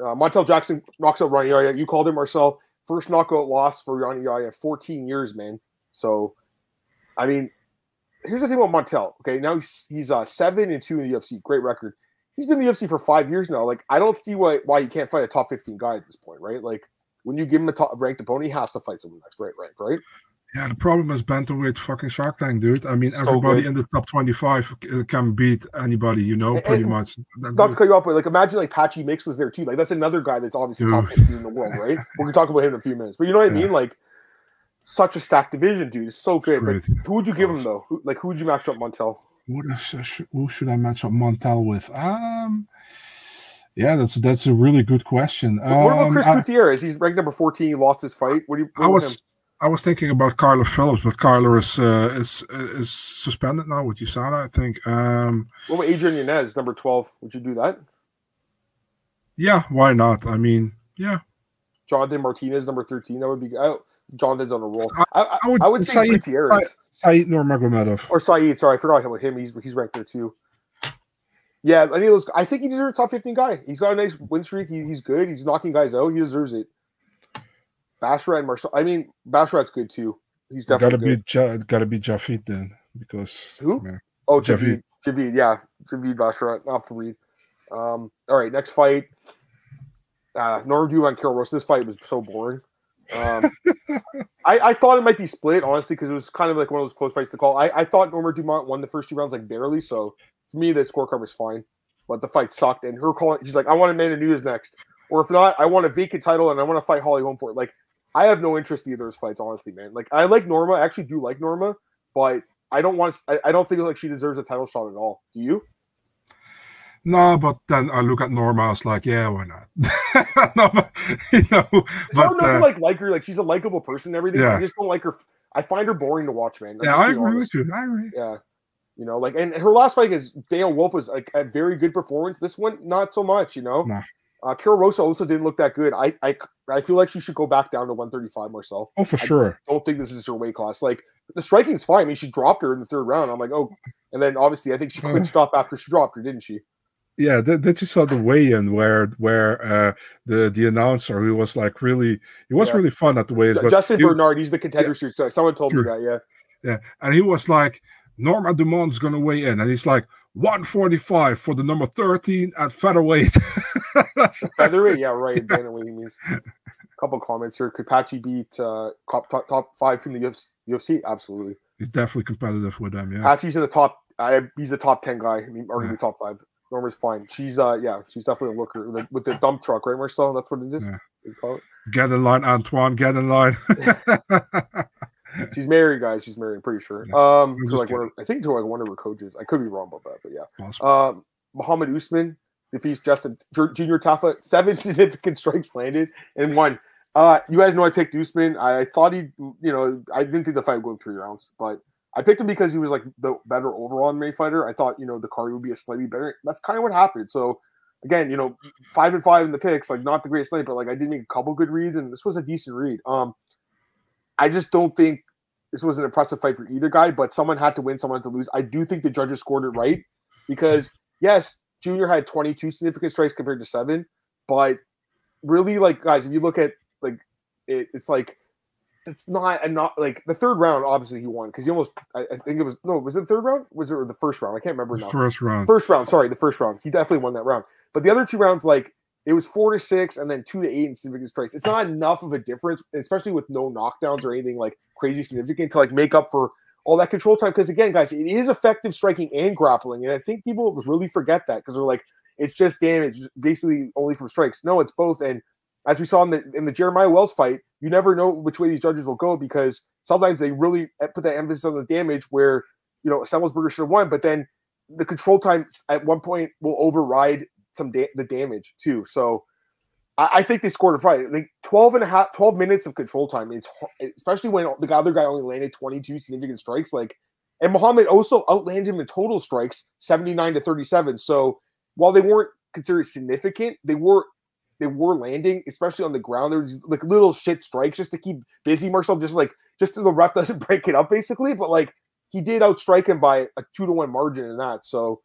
A: uh, Montel Jackson knocks out Rani Yahya. You called him Marcel. First knockout loss for Rani Yahya. Fourteen years, man. So, I mean, here's the thing about Montel. Okay, now he's he's uh, seven and two in the UFC. Great record. He's been in the UFC for five years now. Like I don't see why why you can't fight a top fifteen guy at this point, right? Like when you give him a top ranked opponent, he has to fight someone that's great ranked, right?
B: yeah, the problem is bantamweight fucking Shark Tank, dude. I mean,
A: So
B: everybody
A: good.
B: in the top twenty-five can beat anybody, you know,
A: And-
B: pretty
A: and
B: much. That
A: Not to cut you off, but like imagine like Patchy Mix was there too. Like that's another guy that's obviously top
B: Dude.
A: 50 in the world, right? We're gonna talk about him in a few minutes. But you know what I
B: Yeah.
A: mean? Like such a stacked division, dude. It's so
B: It's
A: good. But who would you give him though? Who, like who would you match up Montel?
B: Uh, who should I match up Montel with? Um, yeah, that's that's a really good question.
A: what about
B: Um,
A: Chris
B: I,
A: Gutierrez? He's ranked number 14. He lost his fight. What do you? What
B: I was
A: him?
B: I was thinking about Kyler Phillips, but Kyler is uh, is is suspended now with USADA, I think. Um,
A: What about Adrian Yanez, number 12? Would you do that?
B: yeah, why not? I mean, yeah,
A: Jonathan Martinez, number 13. That would be. I, Jonathan's on a roll.
B: I-
A: I,
B: would-
A: I would say
B: Saeed-
A: Gutierrez
B: Said Nurmagomedov.
A: or Saeed. Sorry, I forgot about him. He's he's ranked there too. Yeah, any of those. I think he deserves a top 15 guy. He's got a nice win streak. He, he's good. He's knocking guys out. He deserves it. Basharat and Marshall. I mean, Basharat's good too. He's
B: Gotta
A: definitely
B: be
A: good.
B: gotta be Javid then because
A: Who?
B: yeah.
A: Oh,
B: Javid.
A: Javid. Yeah. Javid Basharat, not Fareed. Um, all right, next fight. Uh, Norma Dumont and Karol Rosa. This fight was so boring. Um, I, I thought it might be split, honestly, because it was kind of like one of those close fights to call. I, I thought Norma Dumont won the first two rounds like barely, so for me the scorecard was fine. But the fight sucked, and her calling, she's like, "I want Amanda Nunes next, or if not, I want a vacant title and I want to fight Holly Holm for it." Like, I have no interest in either of those fights, honestly, man. Like, I like Norma, I actually do like Norma, but I don't want. I, I don't think like she deserves a title shot at all. Do you?
B: No, but then I look at Norma. I was like, yeah, why not? no, but, you know, but uh,
A: like like her. Like she's a likable person and everything.
B: Yeah.
A: I just don't like her. I find her boring to watch, man.
B: Yeah, I agree
A: honest.
B: with you. I agree.
A: Yeah. You know, like and her last fight is Danyelle Wolf was like a very good performance. This one, not so much, you know.
B: Nah.
A: Uh Karol Rosa also didn't look that good. I I I feel like she should go back down to 135 myself.
B: Oh, for
A: I-
B: sure.
A: Don't think this is her weight class. Like the striking's fine. I mean, she dropped her in the third round. I'm like, oh, And then obviously, I think she clinched up after she dropped her, didn't she?
B: Yeah, that, that you saw the weigh-in where where uh, the the announcer who was like really it was
A: Yeah.
B: really fun at the weigh-ins. but
A: Justin Bernard, he's the contender series. So someone told me that. Yeah.
B: Yeah, and he was like, Norma Dumont's gonna weigh in, and he's like 145 for the number 13 at featherweight.
A: Featherweight, yeah, right. what he means. a Couple comments here. Could Patchy beat uh, top, top top five from the UFC? Absolutely.
B: he's definitely competitive with them. Yeah,
A: Patchy's in the top. I, he's a top ten guy. I mean, arguably top five. Norma's fine. She's uh, yeah, she's definitely a looker with the, with the dump truck, right, Marcel? That's what it is.
B: Yeah.
A: They call it.
B: get in line, Antoine. Get in line.
A: She's married, guys. She's married. I'm pretty sure.
B: Yeah.
A: Um, to like one of, I think to like one of her coaches. I could be wrong about that, but yeah.
B: Possible.
A: Um, Muhammad Usman defeats Justin Ju- Junior Tafa. Seven significant strikes landed and one. Uh, you guys know I picked Usman. I, I thought he, you know, I didn't think the fight would go three rounds, but I picked him because he was like the better overall May fighter. I thought, you know, the card would be a slightly better. That's kind of what happened. So again, you know, five and five in the picks, like not the greatest night, but like I did make a couple good reads, and this was a decent read. Um, I just don't think this was an impressive fight for either guy, but someone had to win, someone had to lose. I do think the judges scored it right because yes, Junior had 22 significant strikes compared to seven, but really, like guys, if you look at like it, it's like it's not a not like the third round. Obviously, he won because he almost. I, I think it was no. Was it the third round? Was it or the first round? I can't remember now.
B: first round.
A: First round, sorry, the first round. He definitely won that round. But the other two rounds, like it was four to six and then two to eight in significant strikes. It's not enough of a difference, especially with no knockdowns or anything like crazy significant to like make up for all that control time. Because again, guys, it is effective striking and grappling. And I think people really forget that because they're like, it's just damage, basically only from strikes. No, it's both. And as we saw in the in the Jeremiah Wells fight, you never know which way these judges will go because sometimes they really put that emphasis on the damage where you know Semelsberger should have won, but then the control time at one point will override some da- the damage too. So I, I think they scored a fight. Like 12 and a half, 12 minutes of control time. It's especially when the other guy only landed 22 significant strikes. Like, and Muhammad also outlanded him in total strikes, 79 to 37. So while they weren't considered significant, they were they were landing, especially on the ground. There was like little shit strikes just to keep busy Marcel, just like just so the ref doesn't break it up, basically. But like he did outstrike him by a two to one margin in that. So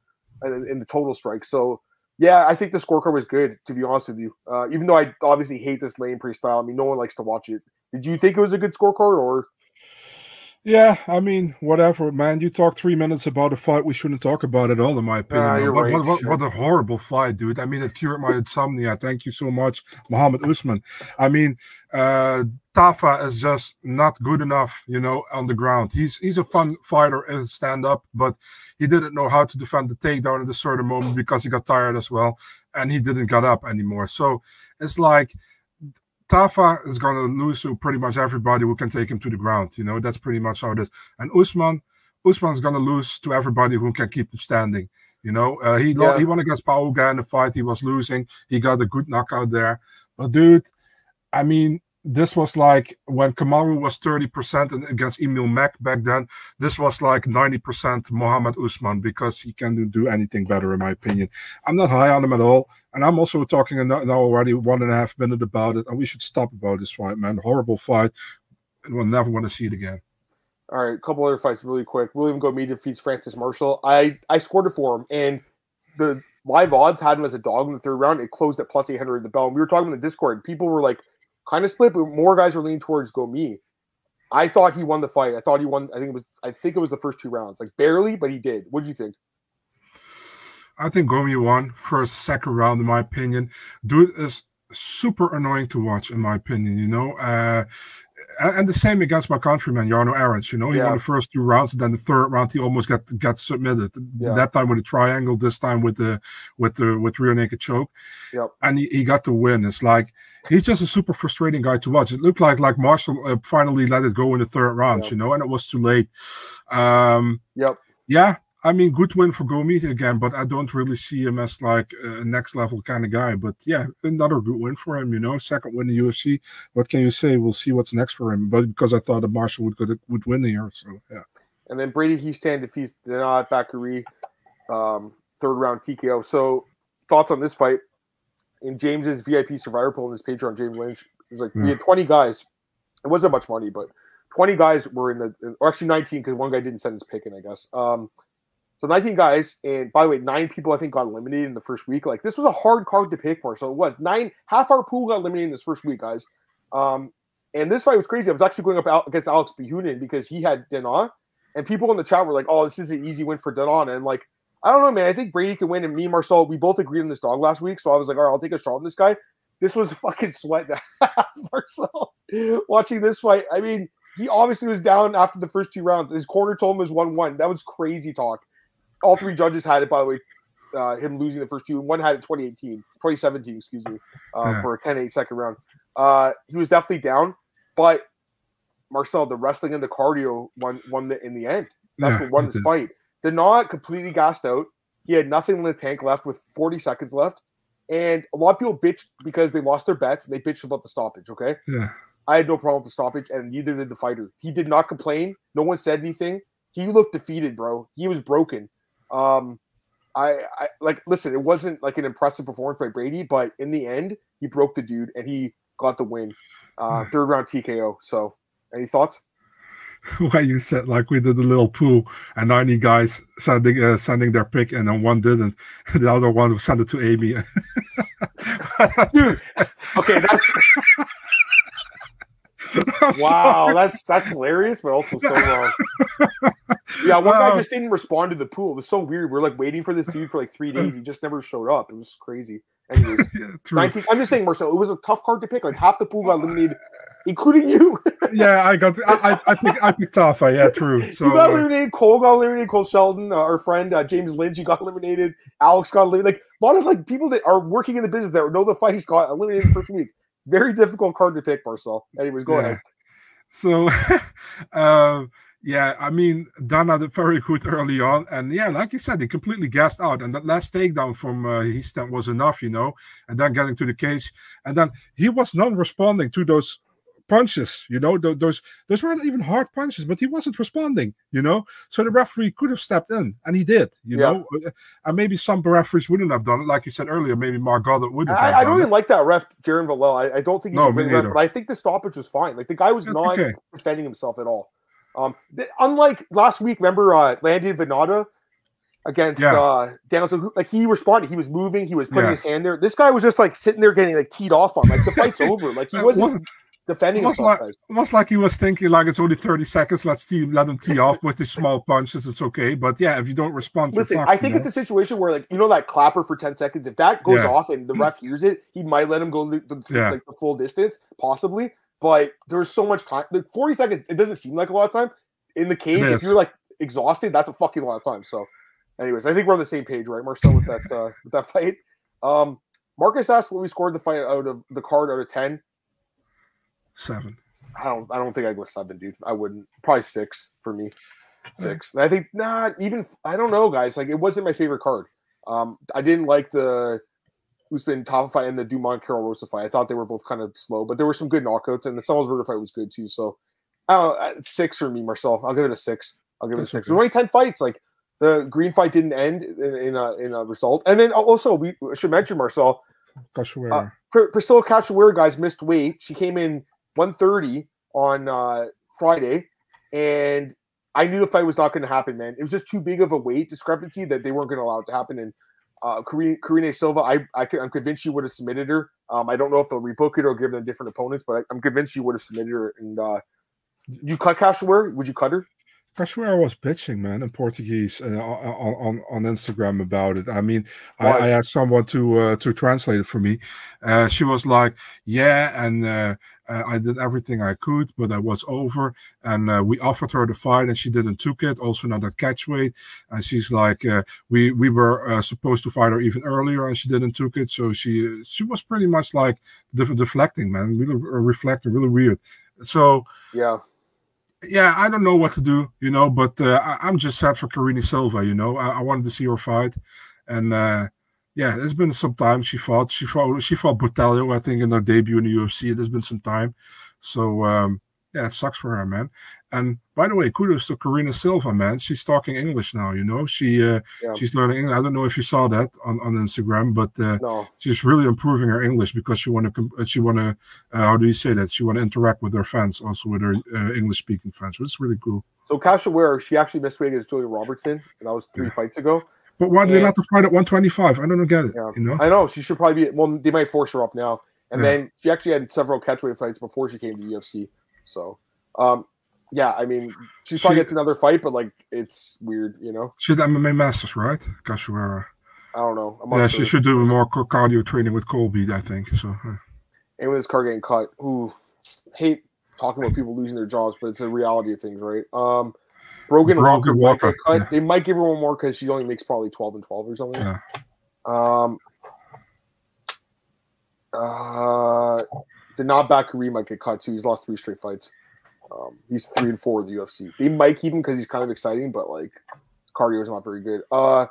A: in, the total strike. So yeah, I think the scorecard was good. To be honest with you, uh, even though I obviously hate this lane pre style. I mean, no one likes to watch it. Did you think it was a good scorecard or?
B: Yeah, I mean, whatever, man. You talk three minutes about a fight. We shouldn't talk about it all, in my opinion.
A: Ah,
B: what,
A: right,
B: what, what,
A: sure.
B: what a horrible fight, dude. I mean, it cured my insomnia. Thank you so much, Muhammad Usman. I mean, uh, Tafa is just not good enough, you know, on the ground. He's he's a fun fighter and stand up, but he didn't know how to defend the takedown at a certain moment because he got tired as well, and he didn't get up anymore. So it's like Tafa is going to lose to pretty much everybody who can take him to the ground. You know, that's pretty much how it is. And Usman, Usman's going to lose to everybody who can keep him standing. You know, uh, he
A: Yeah.
B: he won against Pauga in the fight. He was losing. He got a good knockout there. But dude, I mean, this was like when Kamaru was 30% and against Emil Meek back then. This was like 90% Mohammed Usman because he can do, anything better, in my opinion. I'm not high on him at all. And I'm also talking now already one and a half minute about it. And we should stop about this fight, man. Horrible fight. And we'll never want to see it again.
A: All right, a couple other fights really quick. William Gomis defeats Francis Marshall. I I scored it for him, and the live odds had him as a dog in the third round. It closed at plus eight hundred at the bell. And we were talking in the Discord. People were like kind of split, but more guys were leaning towards Gomis. I thought he won the fight. I thought he won. I think it was. I think it was the first two rounds, like barely, but he did. What do you think?
B: I think Gomi won first, second round, in my opinion. Dude is super annoying to watch, in my opinion. You know, uh, and the same against my countryman Jarno Errens. You know, he
A: Yeah.
B: won the first two rounds, and then the third round he almost got got submitted.
A: Yeah.
B: That time with a triangle, this time with the with the with rear naked choke.
A: Yep.
B: And he, he got the win. It's like he's just a super frustrating guy to watch. It looked like like Marshall uh, finally let it go in the third round.
A: Yep.
B: You know, and it was too late. Um,
A: Yep.
B: yeah, I mean, good win for Gomis again, but I don't really see him as like a next level kind of guy. But yeah, another good win for him. You know, second win in the UFC. What can you say? We'll see what's next for him. But because I thought that Marshall would would, would win here, so yeah.
A: And then Brady Hiestand defeats Denat Bakary, um, third round TKO. So thoughts on this fight? In James's VIP survivor pool on his Patreon, James Lynch was like we had 20 guys. It wasn't much money, but 20 guys were in the or actually 19 because one guy didn't send his pick in, I guess. Um, So 19 guys, and by the way, nine people I think got eliminated in the first week. Like this was a hard card to pick for. So it was nine. Half our pool got eliminated in this first week, guys. Um, and this fight was crazy. I was actually going up against Alex Behunin because he had Denon, and people in the chat were like, "Oh, this is an easy win for Denon." And like, I don't know, man. I think Brady can win. And me and Marcel, we both agreed on this dog last week. So I was like, "All right, I'll take a shot on this guy." This was fucking sweat, Marcel. Watching this fight, I mean, he obviously was down after the first two rounds. His corner told him it was one-one. That was crazy talk all three judges had it, by the way. Uh, him losing the first two. One had it 2018, 2017, excuse me, uh, yeah. for a 10 8 second round. Uh, he was definitely down, but Marcel, the wrestling and the cardio won, won the, in the end. That's yeah, what won this did. fight. Did not completely gassed out. He had nothing in the tank left with 40 seconds left. And a lot of people bitched because they lost their bets and they bitched about the stoppage. Okay.
B: Yeah.
A: I had no problem with the stoppage, and neither did the fighter. He did not complain. No one said anything. He looked defeated, bro. He was broken. Um, I, I like listen. It wasn't like an impressive performance by Brady, but in the end, he broke the dude and he got the win. Uh, third round TKO. So, any thoughts?
B: Why you said like we did a little pool and 90 guys sending uh, sending their pick and then one didn't, the other one sent it to Amy.
A: Dude, okay, that's wow, that's that's hilarious, but also so wrong. yeah, one guy just didn't respond to the pool. It was so weird. We are like waiting for this dude for like three days. He just never showed up. It was crazy. Anyways, yeah, 19, I'm just saying, Marcel, it was a tough card to pick. Like half the pool got eliminated, including you.
B: yeah, I got. I, I, I picked. I picked Tafa. Yeah, true. So
A: you got eliminated. Cole got eliminated. Cole Sheldon, uh, our friend uh, James Lynch, he got eliminated. Alex got eliminated. Like a lot of like people that are working in the business that know the fight. he's got eliminated the first week. Very difficult card to pick, Marcel. Anyways, go yeah. ahead.
B: So, uh, yeah, I mean, Danaa did very good early on, and yeah, like you said, he completely gassed out, and that last takedown from uh, Hiestand was enough, you know, and then getting to the cage, and then he was non-responding to those punches. You know, those those weren't even hard punches, but he wasn't responding. You know, so the referee could have stepped in, and he did. You yeah. know, uh, and maybe some referees wouldn't have done it, like you said earlier. Maybe Marc Goddard wouldn't.
A: I,
B: I
A: don't even like that ref, Jaron Vallel. I, I, don't think he's no, a good ref, but I think the stoppage was fine. Like the guy was not okay. defending himself at all. Um, th- unlike last week, remember uh, Lando Vannata against yeah. uh Danielson. Like he responded, he was moving, he was putting yeah. his hand there. This guy was just like sitting there getting like teed off on. Like the fight's over. Like he wasn't defending
B: almost like, almost like he was thinking like it's only 30 seconds let's tee, let him tee off with the small punches it's okay but yeah if you don't respond
A: listen i think it's know? a situation where like you know that clapper for 10 seconds if that goes yeah. off and the ref hears it he might let him go the, the, yeah. like the full distance possibly but there's so much time like 40 seconds it doesn't seem like a lot of time in the cage if you're like exhausted that's a fucking lot of time so anyways i think we're on the same page right marcel with that uh with that fight um marcus asked what we scored the fight out of the card out of 10
B: Seven.
A: I don't. I don't think I'd go seven, dude. I wouldn't. Probably six for me. Six. I think not nah, even. I don't know, guys. Like it wasn't my favorite card. Um, I didn't like the who's been top fight and the Dumont Karol Rosa fight. I thought they were both kind of slow, but there were some good knockouts, and the Salisbury fight was good too. So, uh, six for me, Marcel. I'll give it a six. I'll give it a six. There's only ten fights. Like the Greene fight didn't end in, in a in a result, and then also we should mention Marcel.
B: Cachoeira.
A: Uh, Priscila Cachoeira, guys, missed weight. She came in 1.30 on uh, Friday, and I knew the fight was not going to happen, man. It was just too big of a weight discrepancy that they weren't going to allow it to happen. And uh, Karine, Silva, I, I am convinced she would have submitted her. Um, I don't know if they'll rebook it or give them different opponents, but I, am convinced she would have submitted her. And uh, you cut Cachoeira? Would you cut her?
B: Cachoeira was bitching, man, in Portuguese uh, on, on on Instagram about it. I mean, I, I, asked someone to uh, to translate it for me. Uh, she was like, "Yeah, and uh, uh, I did everything I could, but I was over, and uh, we offered her the fight, and she didn't took it. Also, not at catch weight, and she's like, we we were supposed to fight her even earlier, and she didn't took it. So she she was pretty much like deflecting, man, really reflecting, really weird. So
A: yeah."
B: Yeah, I don't know what to do, you know, but uh, I, am just sad for Karine Silva, you know. I, I, wanted to see her fight, and uh, yeah, it's been some time. She fought, she fought, she fought Botelho, I think, in her debut in the UFC. It has been some time, so um, yeah, it sucks for her, man. And by the way, kudos to Karine Silva, man. She's talking English now. You know, she uh, yeah. she's learning. English. I don't know if you saw that on, on Instagram, but uh, no. she's really improving her English because she want to she want to uh, how do you say that? She want to interact with her fans, also with her uh, English speaking fans, which is really cool.
A: So Cachoeira, she actually missed weight against Gillian Robertson, and that was three yeah. fights ago.
B: But why did they let her fight at 125? I don't get it. Yeah. You know,
A: I know she should probably be. Well, they might force her up now. And then she actually had several catchweight fights before she came to UFC. So, um, yeah, I mean, she probably gets another fight, but like it's weird, you know.
B: She had MMA Masters, right? Cachoeira.
A: I don't know.
B: yeah, sure. she should do more cardio training with Colby, I think. So.
A: And with his car getting cut, who hate talking about people losing their jobs, but it's a reality of things, right? Um, Brogan, Brogan Walker, Walker. Cut. Yeah. They might give her one more because she only makes probably twelve and twelve or something. Yeah. Um. Uh, did not back Kareem might get cut too. He's lost three straight fights. Um, he's three and four in the UFC. They might keep him because he's kind of exciting, but like cardio is not very good. Uh,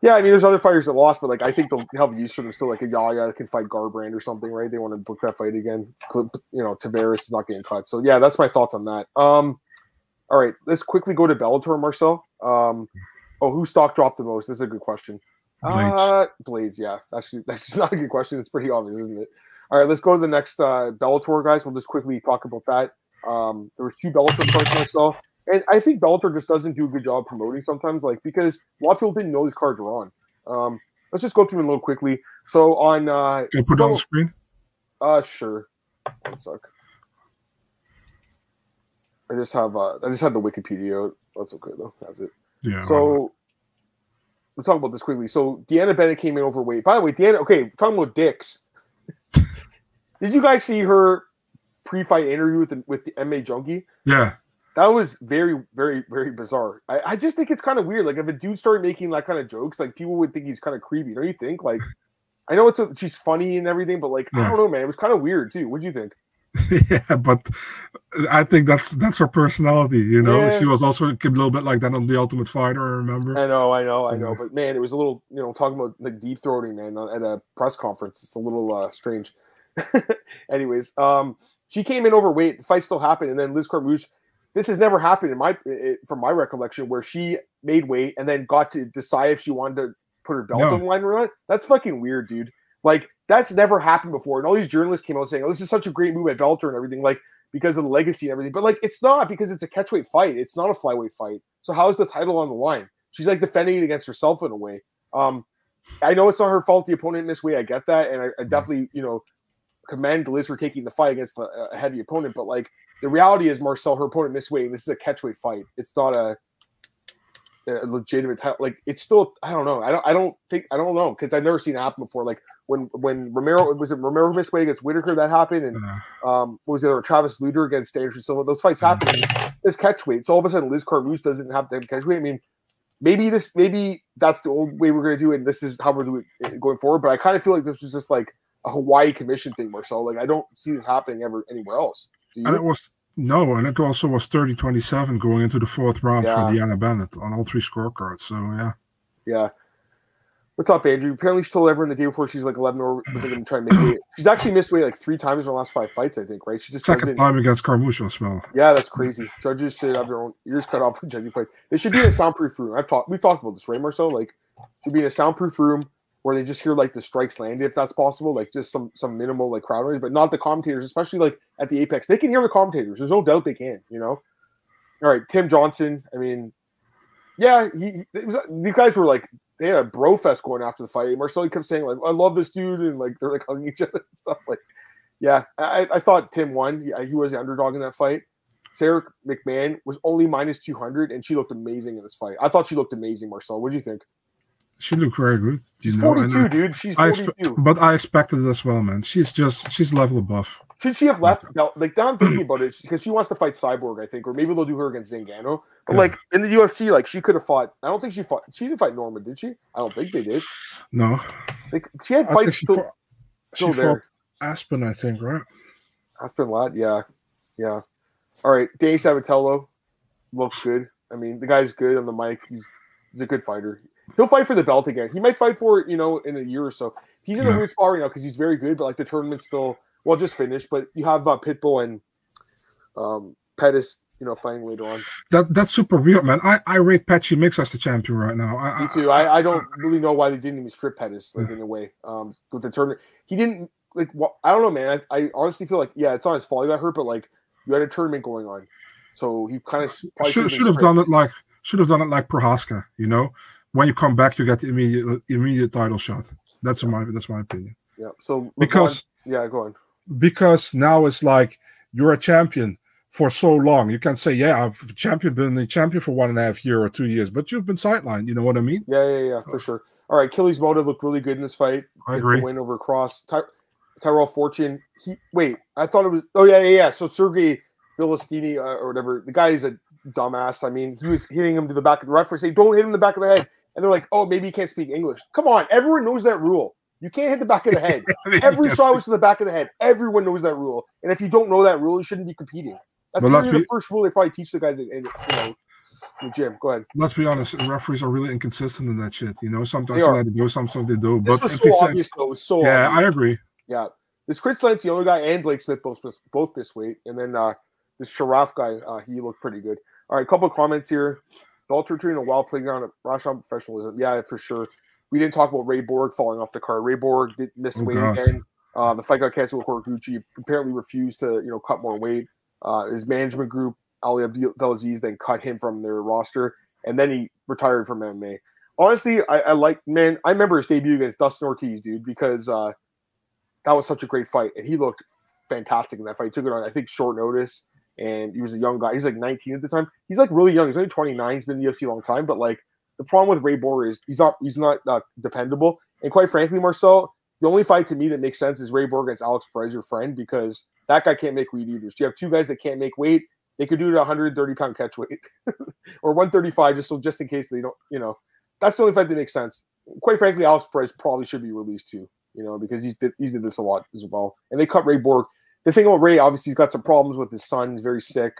A: yeah, I mean, there's other fighters that lost, but like I think they'll have use for them still, like a Yahya that can fight Garbrandt or something, right? They want to book that fight again. You know, Tavares is not getting cut, so yeah, that's my thoughts on that. Um, all right, let's quickly go to Bellator, Marcel. Um, oh, who stock dropped the most? This is a good question. Blaydes. Uh, Blaydes, yeah, actually, that's not a good question. It's pretty obvious, isn't it? All right, let's go to the next uh, Bellator, guys. We'll just quickly talk about that. Um, there were two Bellator cards I saw, and I think Bellator just doesn't do a good job promoting sometimes, like because a lot of people didn't know these cards were on. Um, let's just go through them a little quickly. So on, uh,
B: can I put it on the screen?
A: Uh, sure. One sec. I just have uh, I just had the Wikipedia. That's okay though. That's it. Yeah. So let's talk about this quickly. So DeAnna Bennett came in overweight. By the way, DeAnna. Okay, talking about dicks. Did you guys see her pre-fight interview with the, with the MMA junkie?
B: Yeah.
A: That was very, very, very bizarre. I, I just think it's kind of weird. Like if a dude started making that kind of jokes, like people would think he's kind of creepy. Don't you think? Like, I know it's a, she's funny and everything, but like yeah. I don't know, man. It was kind of weird too. What do you think?
B: yeah, but I think that's that's her personality. You know, yeah. she was also a little bit like that on the Ultimate Fighter. I remember.
A: I know, I know, so, I know. But man, it was a little, you know, talking about like deep throating, man, at a press conference. It's a little uh, strange. Anyways, um, she came in overweight. The fight still happened, and then Liz Carmouche. This has never happened in my, it, from my recollection, where she made weight and then got to decide if she wanted to put her belt no. on the line or not. That's fucking weird, dude. Like that's never happened before. And all these journalists came out saying, "Oh, this is such a great move at Bellator and everything." Like because of the legacy and everything. But like it's not because it's a catchweight fight. It's not a flyweight fight. So how is the title on the line? She's like defending it against herself in a way. Um, I know it's not her fault the opponent in this way. I get that, and I, I mm-hmm. definitely you know commend Liz for taking the fight against a, heavy opponent. But like the reality is, Marcel, her opponent missed weight. This is a catchweight fight. It's not a, a legitimate title. Like it's still, I don't know. I don't, I don't think, I don't know because I've never seen it happen before. Like when when Romero was it Romero missed weight against Whittaker that happened, and um, what was the other Travis Lutter against Anderson Silva? Those fights happen. This catchweight. So all of a sudden, Liz Carmouche doesn't have to catch weight. I mean, maybe this, maybe that's the old way we're going to do it. And this is how we're doing it going forward. But I kind of feel like this was just like a Hawaii commission thing, Marcel. Like I don't see this happening ever anywhere else.
B: And it was no, and it also was 30-27 going into the fourth round yeah. for DeAnna Bennett on all three scorecards. So yeah.
A: Yeah. What's up, Andrew? Apparently, she told everyone the day before she's like 11 or going to try and make weight. She's actually missed weight like three times in the last five fights, I think, right? She just
B: second time against Carmouche as well.
A: Yeah, that's crazy. Judges should have their own ears cut off for judging fights. They should be in a soundproof room. I've talked, we've talked about this, right, Marcel? Like, should be in a soundproof room where they just hear like the strikes landed, if that's possible, like just some some minimal like crowd noise, but not the commentators, especially like at the apex. They can hear the commentators. There's no doubt they can. You know. All right, Tim Johnson. I mean, yeah, he, was, these guys were like they had a bro fest going after the fight. Marcelo kept saying like, "I love this dude," and like they're like hugging each other and stuff. Like, yeah, I, I thought Tim won. Yeah, he was the underdog in that fight. Sara McMann was only minus two hundred, and she looked amazing in this fight. I thought she looked amazing. Marcel, what do you think?
B: She looked very good.
A: She's know, 42, dude. She's 42.
B: I but I expected it as well, man. She's just she's level above.
A: Should she have left? Now, like now I'm thinking about it because she wants to fight Cyborg, I think, or maybe they'll do her against Zingano. But yeah. like in the UFC, like she could have fought. I don't think she fought. She didn't fight Norman, did she? I don't think they did.
B: No.
A: Like she had fights she still, fought,
B: still she there. Aspen, I think, right?
A: Aspen Ladd, yeah, yeah. All right, Danny Sabatello looks good. I mean, the guy's good on the mic. He's he's a good fighter. He'll fight for the belt again. He might fight for it, you know, in a year or so. He's in yeah. a weird spot right now because he's very good, but like the tournament's still well just finished. But you have uh, Pitbull and Um, Pettis, you know, fighting later on.
B: That that's super weird, man. I, I rate Patchy Mix as the champion right now. I,
A: Me too. I, I don't really know why they didn't even strip Pettis like in a way. Um, with the tournament, he didn't like. Wh- I don't know, man. I, I honestly feel like yeah, it's not his fault he got hurt, but like you had a tournament going on, so he kind of
B: should should have done it like should have done it like Prochazka. You know, when you come back, you get the immediate immediate title shot. That's my that's my opinion.
A: Yeah. So
B: because
A: yeah, go on.
B: Because now it's like you're a champion for so long. You can say, yeah, I've champion been the champion for one and a half year or two years, but you've been sidelined. You know what I mean?
A: Yeah, yeah, yeah, so, for sure. All right, Achilles Moda looked really good in this fight.
B: I agree.
A: Win over Cross. Ty- Tyrell Fortune. He wait, I thought it was. Oh yeah, yeah, yeah. So Sergey Bilistini uh, or whatever. The guy is a dumbass. I mean, he was hitting him to the back of the referee. Say, don't hit him in the back of the head. And they're like, oh, maybe he can't speak English. Come on, everyone knows that rule. You can't hit the back of the head. Every shot was to the back of the head. Everyone knows that rule. And if you don't know that rule, you shouldn't be competing. That's well, the be, first rule they probably teach the guys in, in, you know, the gym. Go ahead.
B: Let's be honest, referees are really inconsistent in that shit. You know, sometimes they, they do, sometimes they do.
A: This
B: but
A: was so obvious, said, though. It was so
B: yeah,
A: obvious.
B: I agree.
A: Yeah, this Chris Lance, the other guy, and Blake Smith both both missed weight, and then uh, this Sharaf guy, uh, he looked pretty good. All right, a couple of comments here. Dalter treating a wild playground at Rashon professionalism. Yeah, for sure. We didn't talk about Ray Borg falling off the car. Ray Borg did miss oh, weight God. again. Uh, the fight got canceled with Horiguchi. Apparently refused to, you know, cut more weight. Uh, his management group, Ali Abdelaziz, then cut him from their roster, and then he retired from MMA. Honestly, I, I like man. I remember his debut against Dustin Ortiz, dude, because uh, that was such a great fight, and he looked fantastic in that fight. He took it on, I think, short notice, and he was a young guy. He's like 19 at the time. He's like really young. He's only 29. He's been in the UFC a long time, but like the problem with Ray Borg is he's not he's not uh, dependable. And quite frankly, Marcel, the only fight to me that makes sense is Ray Borg against Alex Perez, your friend, because that guy can't make weight either. So you have two guys that can't make weight. They could do it at 130 pound catch weight or 135, just so just in case they don't, you know, that's the only fight that makes sense. Quite frankly, Alex Perez probably should be released too, you know, because he's he's did this a lot as well. And they cut Ray Borg. The thing about Ray, obviously, he's got some problems with his son. He's very sick.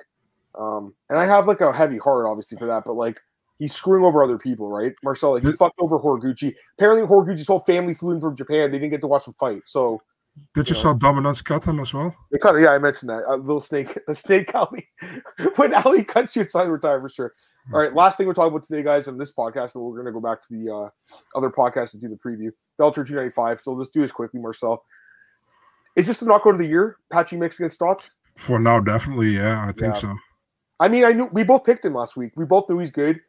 A: Um, and I have like a heavy heart, obviously, for that. But like, he's screwing over other people, right? Marcel, like, he fucked over Horiguchi. Apparently, Horiguchi's whole family flew in from Japan. They didn't get to watch him fight. So,
B: did you, you know, saw Dominance cut him as well?
A: They cut. Yeah, I mentioned that. A little snake, a snake Ali. when Ali cuts you, it's time to retire for sure. All right, last thing we're talking about today, guys, on this podcast, and we're going to go back to the uh, other podcast and do the preview. Bellator 295. So let's do this quickly, Marcel. Is this the knockout of the year? Patchy Mix against Stots?
B: For now, definitely. Yeah, I think yeah. so.
A: I mean, I knew we both picked him last week. We both knew he's good.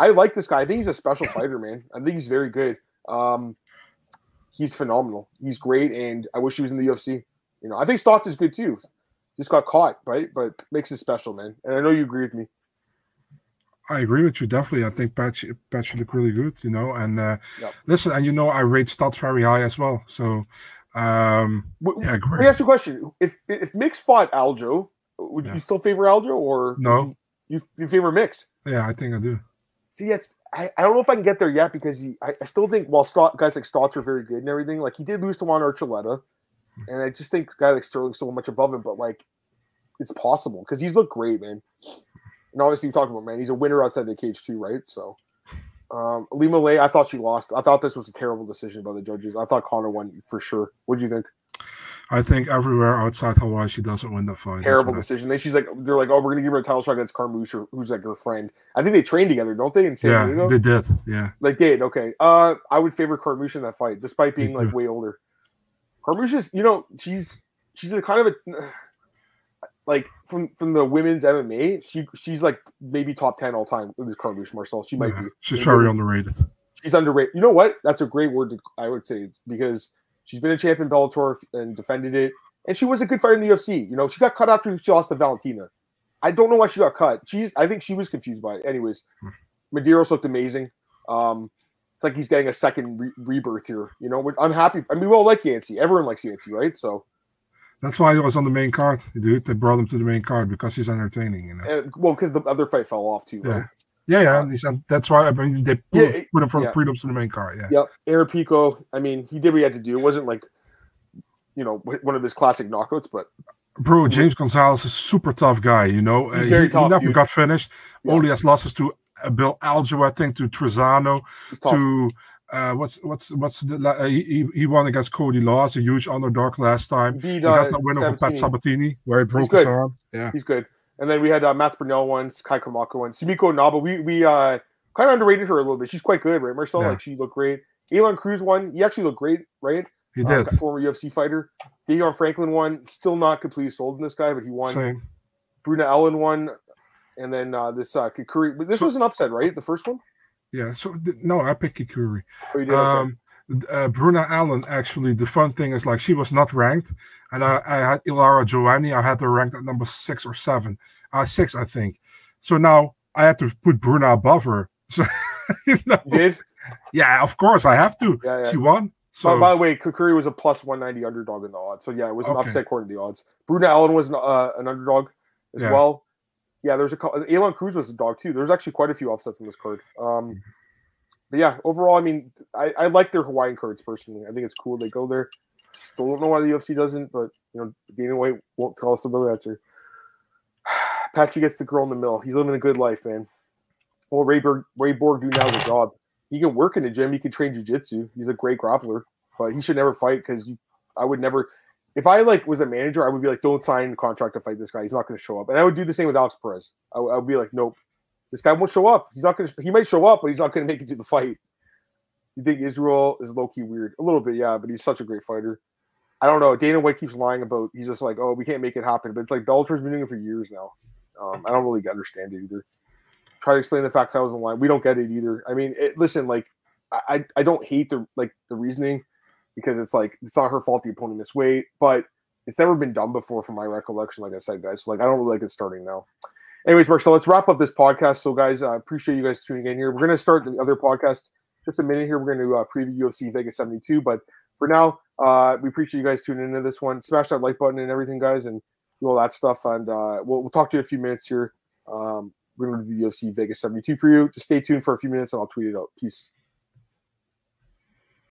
A: I like this guy. I think he's a special fighter, man. I think he's very good. Um, he's phenomenal. He's great, and I wish he was in the UFC. You know, I think Stots is good too. Just got caught, right? But makes it special, man. And I know you agree with me.
B: I agree with you definitely. I think Patch Patch look really good, you know. And uh, yep. listen, and you know, I rate Stots very high as well. So, um, yeah, great.
A: Let me ask you a question: If if Mix fought Aljo, would yeah. you still favor Aljo, or
B: no?
A: You, you, you favor Mix?
B: Yeah, I think I do.
A: See, it's I, I don't know if I can get there yet because he, I, I still think while Stott, guys like Stots are very good and everything, like he did lose to Juan Archuleta, and I just think guy like Sterling's so much above him, but like it's possible because he's looked great, man. And obviously, you talked about man, he's a winner outside the cage too, right? So, um, Lima Lay, I thought she lost. I thought this was a terrible decision by the judges. I thought Connor won for sure. What do you think?
B: I think everywhere outside Hawaii, she doesn't win the fight.
A: Terrible decision. Then she's like, they're like, oh, we're gonna give her a title shot against Carmouche, who's like her friend. I think they trained together, don't they? In San
B: yeah,
A: Diego?
B: they did. Yeah,
A: they did. Okay. Uh, I would favor Carmouche in that fight, despite being like way older. Carmouche is, you know, she's she's a kind of a like from from the women's MMA. She she's like maybe top ten all time. This Carmouche Marcel. She might yeah, be.
B: She's very underrated.
A: She's underrated. You know what? That's a great word to, I would say because She's been a champion Bellator and defended it, and she was a good fighter in the UFC. You know, she got cut after she lost to Valentina. I don't know why she got cut. She's I think she was confused by it. Anyways, Medeiros looked amazing. Um, it's like he's getting a second re- rebirth here. You know, I'm happy. I mean, we all like Yancy. Everyone likes Yancy, right? So
B: that's why he was on the main card, dude. They brought him to the main card because he's entertaining, you know.
A: And, well, because the other fight fell off too. Right?
B: Yeah. Yeah, yeah, that's why I mean they put, yeah, put him from yeah. prelims to the main card. Yeah.
A: Yep. Aaron Pico. I mean, he did what he had to do. It wasn't like, you know, one of his classic knockouts, but.
B: Bro, James Gonzalez is a super tough guy. You know, uh, he, tough, he, never dude. got finished. Only has losses to uh, Bill Aljo, I think, to Trizano, to uh, what's what's what's the uh, he, he won against Cody Laws, a huge underdog last time.
A: He,
B: He got that win over Pat Sabatini where he broke his arm. Yeah,
A: He's good. And then we had uh, Matt Burnell ones, Kai Kamaka ones, Sumiko Inaba. We we uh kind of underrated her a little bit. She's quite good, right, Marcel?
B: Yeah.
A: Like she looked great. Elon Cruz won. He actually looked great, right?
B: he
A: Uh,
B: did.
A: former UFC fighter. Deion Franklin won. Still not completely sold in this guy, but he won.
B: Same.
A: Bruna Ellen won. And then uh, this uh, Kikuri. This
B: So-
A: was an upset, right? The first one.
B: Yeah. So no, I picked Kikuri.
A: Oh.
B: Um, uh, Bruna Ellen, actually, the fun thing is like she was not ranked, and I, I had Ilara Joanne. I had her ranked at number six or seven, uh, six, I think. So now I had to put Bruna above her. So, you know,
A: You did.
B: yeah, of course I have to.
A: Yeah, yeah.
B: She won. So
A: So, by the way, Kukuri was a plus 190 underdog in the odds. So, yeah, it was an
B: Okay.
A: upset according to the odds. Bruna Ellen was an, uh, an underdog as
B: Yeah.
A: well. Yeah, there's a couple. Elon Cruz was a dog too. There's actually quite a few upsets in this card. Um, but yeah, overall, I mean, I, I like their Hawaiian cards personally. I think it's cool they go there. Still don't know why the UFC doesn't, but you know, Dana White won't tell us the real answer. Patchy gets the girl in the mill. He's living a good life, man. Well, Ray Borg, Ray Borg do now the job. He can work in the gym. He can train jujitsu. He's a great grappler, but he should never fight because I would never. If I like was a manager, I would be like, "Don't sign a contract to fight this guy. He's not going to show up." And I would do the same with Alex Perez. I, would- be like, "Nope, this guy won't show up. He's not going to. He might show up, but he's not going to make it to the fight." You think Israel is low key weird? A little bit, yeah, but he's such a great fighter. I don't know. Dana White keeps lying about. He's just like, "Oh, we can't make it happen," but it's like Bellator's been doing it for years now. Um, I don't really understand it either. Try to explain the fact I was in line. We don't get it either. I mean, it, listen, like, I I don't hate the like the reasoning because it's like it's not her fault the opponent missed weight, but it's never been done before from my recollection. Like I said, guys, so like I don't really like it starting now. Anyways, Marcel, let's wrap up this podcast. So, guys, I appreciate you guys tuning in here. We're gonna start the other podcast just a minute here. We're gonna uh, preview UFC Vegas 72, but for now, uh, we appreciate you guys tuning into this one. Smash that like button and everything, guys, and do all that stuff. And uh, we'll, we'll talk to you in a few minutes here. Um, we're gonna do the UFC Vegas 72 preview. Just stay tuned for a few minutes, and I'll tweet it out. Peace.